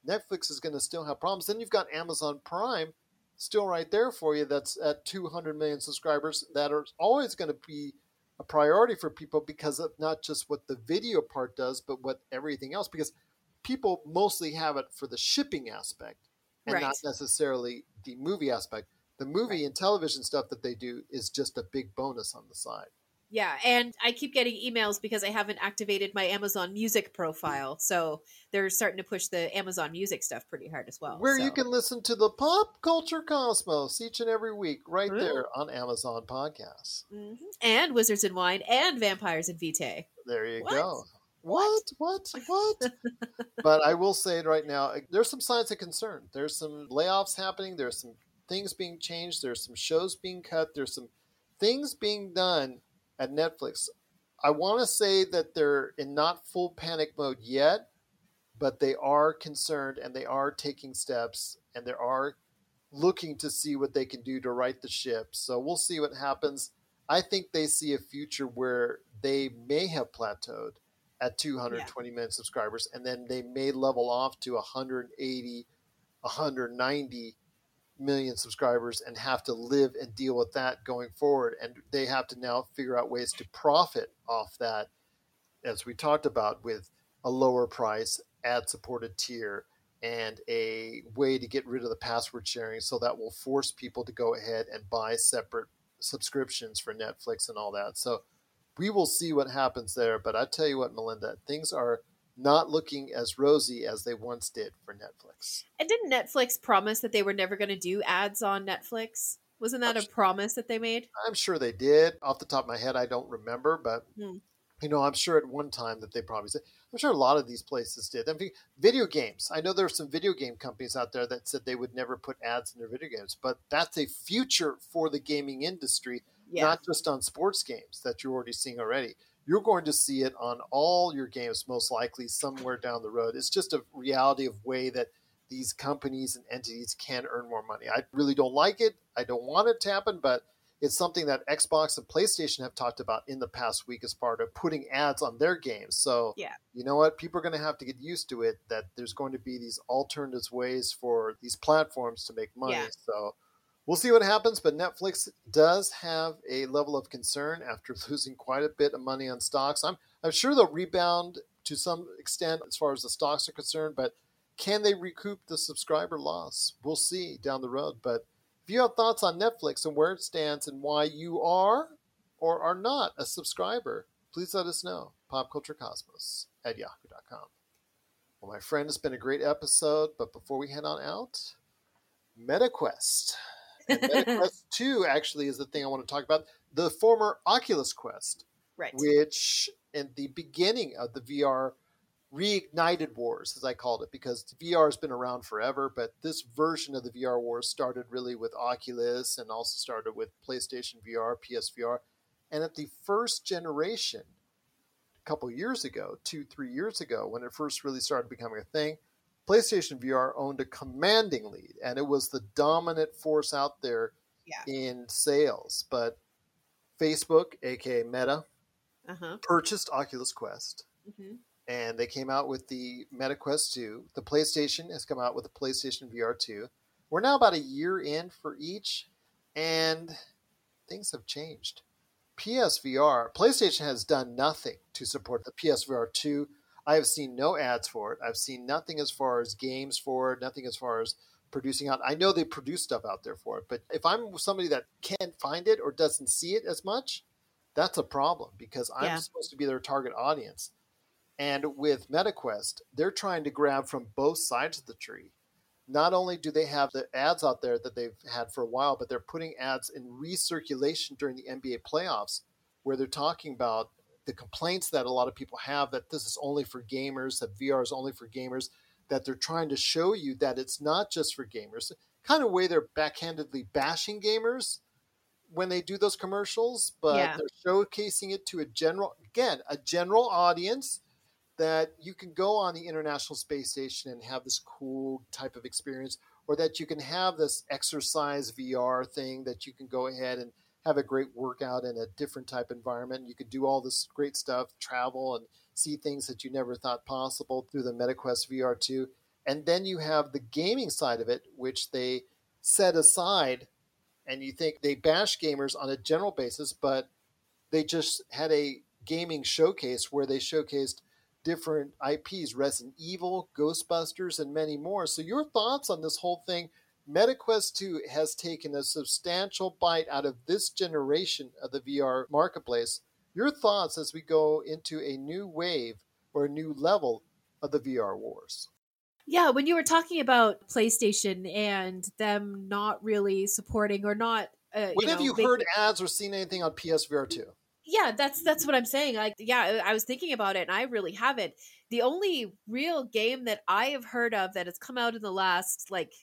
Netflix is going to still have problems. Then you've got Amazon Prime still right there for you that's at 200 million subscribers that are always going to be a priority for people because of not just what the video part does, but what everything else. Because people mostly have it for the shipping aspect and not necessarily the movie aspect. The movie and television stuff that they do is just a big bonus on the side. Yeah, and I keep getting emails because I haven't activated my Amazon Music profile. So they're starting to push the Amazon Music stuff pretty hard as well. Where you can listen to the Pop Culture Cosmos each and every week right Ooh. there on Amazon Podcasts. Mhm. and Wizards and Wine and Vampires and Vitae. There you What? go. What? What? (laughs) What? but I will say it right now, there's some signs of concern. There's some layoffs happening. There's some things being changed. There's some shows being cut. There's some things being done at Netflix. I want to say that they're in not full panic mode yet, but they are concerned and they are taking steps and they are looking to see what they can do to right the ship. So we'll see what happens. I think they see a future where they may have plateaued at 220 million subscribers and then they may level off to 180 190 million subscribers and have to live and deal with that going forward and they have to now figure out ways to profit off that as we talked about with a lower price ad supported tier and a way to get rid of the password sharing so that will force people to go ahead and buy separate subscriptions for Netflix and all that. So we will see what happens there. But I tell you what, Melinda, things are not looking as rosy as they once did for Netflix. And didn't Netflix promise that they were never going to do ads on Netflix? Wasn't that a promise that they made? I'm sure they did. Off the top of my head, I don't remember, but Hmm. you know, I'm sure at one time that they probably said. I'm sure a lot of these places did. I mean, video games. I know there are some video game companies out there that said they would never put ads in their video games, but that's a future for the gaming industry, Yeah. not just on sports games that you're already seeing already. You're going to see it on all your games, most likely somewhere down the road. It's just a reality of way that these companies and entities can earn more money. I really don't like it. I don't want it to happen, but it's something that Xbox and PlayStation have talked about in the past week as part of putting ads on their games. So, Yeah. you know what? People are going to have to get used to it that there's going to be these alternative ways for these platforms to make money. Yeah. So, we'll see what happens. But Netflix does have a level of concern after (laughs) losing quite a bit of money on stocks. I'm, I'm sure they'll rebound to some extent as far as the stocks are concerned, but can they recoup the subscriber loss? We'll see down the road. But if you have thoughts on Netflix and where it stands and why you are or are not a subscriber, please let us know. PopCultureCosmos at yahoo.com. Well, my friend, it's been a great episode, but before we head on out, MetaQuest. And MetaQuest (laughs) 2 actually is the thing I want to talk about. The former Oculus Quest, Right. which in the beginning of the VR reignited wars, as I called it, because VR has been around forever, but this version of the VR wars started really with Oculus and also started with PlayStation VR, PSVR. And at the first generation, a couple years ago, two, three years ago, when it first really started becoming a thing, PlayStation VR owned a commanding lead, and it was the dominant force out there Yeah. in sales. But Facebook, aka Meta, Uh huh. purchased Oculus Quest hmm and they came out with the Meta Quest 2. The PlayStation has come out with the PlayStation VR 2. We're now about a year in for each, and things have changed. PSVR, PlayStation has done nothing to support the PSVR 2. I have seen no ads for it. I've seen nothing as far as games for it, nothing as far as producing out. I know they produce stuff out there for it, but if I'm somebody that can't find it or doesn't see it as much, that's a problem because I'm Yeah. supposed to be their target audience. And with MetaQuest, they're trying to grab from both sides of the tree. Not only do they have the ads out there that they've had for a while, but they're putting ads in recirculation during the NBA playoffs, where they're talking about the complaints that a lot of people have that this is only for gamers, that VR is only for gamers, that they're trying to show you that it's not just for gamers. Kind of way they're backhandedly bashing gamers when they do those commercials, but Yeah. they're showcasing it to a general, again, a general audience that you can go on the International Space Station and have this cool type of experience, or that you can have this exercise VR thing that you can go ahead and have a great workout in a different type environment. You could do all this great stuff, travel and see things that you never thought possible through the MetaQuest VR 2. And then you have the gaming side of it, which they set aside. And you think they bash gamers on a general basis, but they just had a gaming showcase where they showcased different IPs, Resident Evil, Ghostbusters, and many more. So, your thoughts on this whole thing MetaQuest 2 has taken a substantial bite out of this generation of the VR marketplace. Your thoughts as we go into a new wave or a new level of the VR wars? Yeah, when you were talking about PlayStation and them not really supporting or not. Uh, when you have know, you making- heard ads or seen anything on PSVR 2? yeah that's that's what i'm saying like yeah i was thinking about it and i really haven't the only real game that i have heard of that has come out in the last like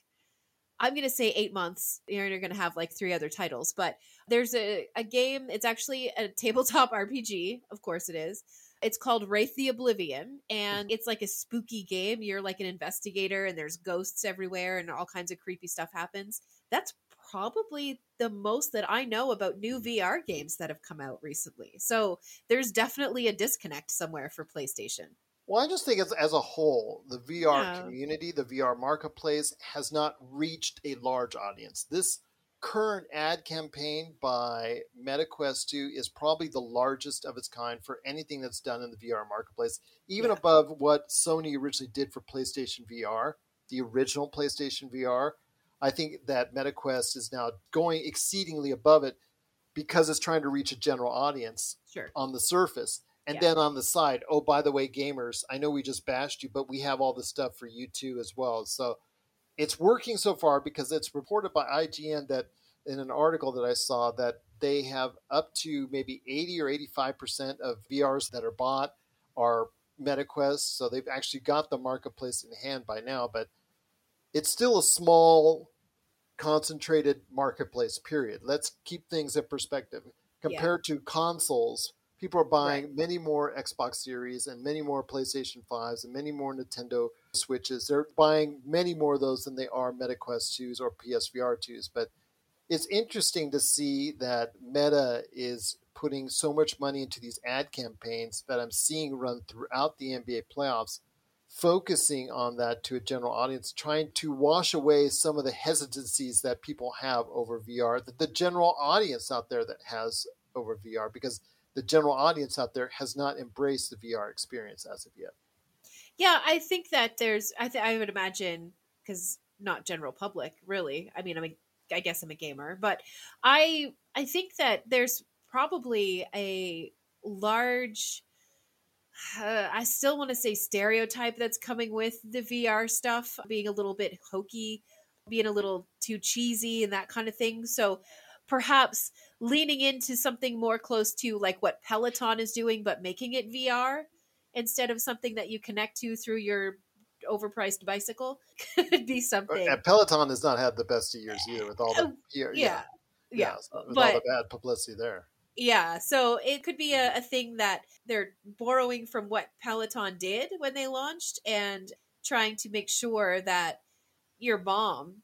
i'm gonna say eight months you're, you're gonna have like three other titles but there's a, a game it's actually a (laughs) tabletop rpg of course it is it's called Wraith the Oblivion, and it's like a spooky game. You're like an investigator, and there's ghosts everywhere, and all kinds of creepy stuff happens. That's probably the most that I know about new VR games that have come out recently. So there's definitely a disconnect somewhere for PlayStation. Well, I just think as, as a whole, the VR Yeah. community, the VR marketplace has not reached a large audience. This current ad campaign by MetaQuest 2 is probably the largest of its kind for anything that's done in the VR marketplace, even Yeah. above what Sony originally did for PlayStation VR, the original PlayStation VR. I think that MetaQuest is now going exceedingly above it because it's trying to reach a general audience Sure. on the surface. And Yeah. then on the side, oh, by the way, gamers, I know we just bashed you, but we have all the stuff for you too as well. So it's working so far because it's reported by IGN that in an article that I saw that they have up to maybe 80 or 85% of VRs that are bought are MetaQuest. So they've actually got the marketplace in hand by now, but it's still a small, concentrated marketplace, period. Let's keep things in perspective. Compared to consoles, people are buying many more Xbox Series and many more PlayStation 5s and many more Nintendo Switches. They're buying many more of those than they are MetaQuest 2s or PSVR 2s. But it's interesting to see that Meta is putting so much money into these ad campaigns that I'm seeing run throughout the NBA playoffs, focusing on that to a general audience, trying to wash away some of the hesitancies that people have over VR, that the general audience out there that has over VR, because the general audience out there has not embraced the VR experience as of yet. Yeah, I think that there's. I th- I would imagine because not general public, really. I mean, I'm a, I guess I'm a gamer, but I I think that there's probably a large. Uh, I still want to say stereotype that's coming with the VR stuff being a little bit hokey, being a little too cheesy and that kind of thing. So perhaps leaning into something more close to like what Peloton is doing, but making it VR instead of something that you connect to through your overpriced bicycle (laughs) could be uh, something. And Peloton has not had the best of years either with all the Oh, yeah, yeah, yeah, with all the bad publicity there. yeah, so it could be a, a thing that they're borrowing from what Peloton did when they launched and trying to make sure that your mom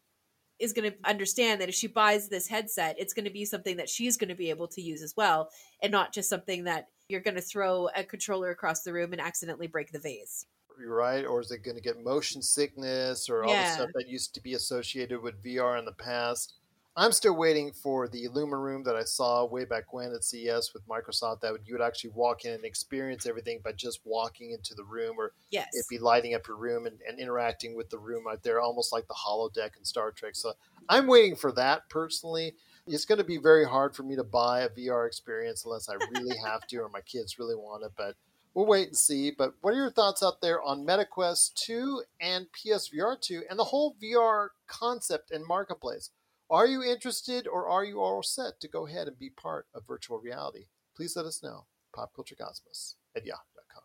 is going to understand that if she buys this headset, it's going to be something that she's going to be able to use as well, and not just something that you're going to throw a controller across the room and accidentally break the vase. Right, or is it going to get motion sickness or all the stuff that used to be associated with VR in the past? I'm still waiting for the IllumiRoom that I saw way back when at CES with Microsoft. That would, you would actually walk in and experience everything by just walking into the room, or Yes. it'd be lighting up your room and, and interacting with the room out there, almost like the holodeck in Star Trek. So I'm waiting for that personally. It's going to be very hard for me to buy a VR experience unless I really (laughs) have to or my kids really want it. But we'll wait and see. But what are your thoughts out there on MetaQuest 2 and PSVR 2 and the whole VR concept and marketplace? Are you interested or are you all set to go ahead and be part of virtual reality? Please let us know. PopCultureCosmos at yahoo.com.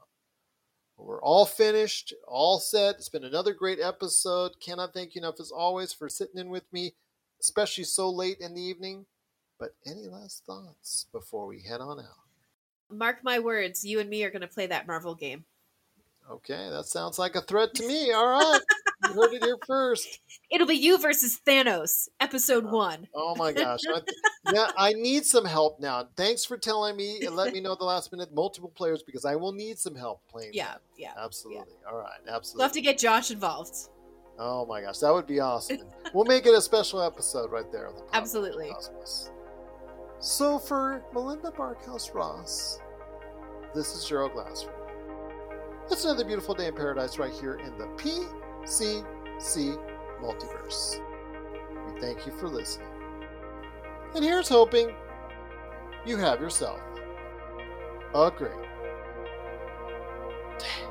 We're all finished, all set. It's been another great episode. Cannot thank you enough, as always, for sitting in with me, especially so late in the evening. But any last thoughts before we head on out? Mark my words, you and me are going to play that Marvel game. Okay, that sounds like a threat to me. All right, (laughs) you heard it here first. (laughs) It'll be you versus Thanos, episode oh, one. Oh my gosh! I, (laughs) yeah, I need some help now. Thanks for telling me and let me know the last minute multiple players because I will need some help playing. Yeah, that. yeah. absolutely. All right, absolutely. We'll have to get Josh involved. Oh my gosh, that would be awesome. (laughs) we'll make it a special episode right there. On the Absolutely. So for Melinda Barkhouse Ross, this is Gerald Glassford. It's another beautiful day in paradise right here in the CC Multiverse. We thank you for listening. And here's hoping you have yourself a great day.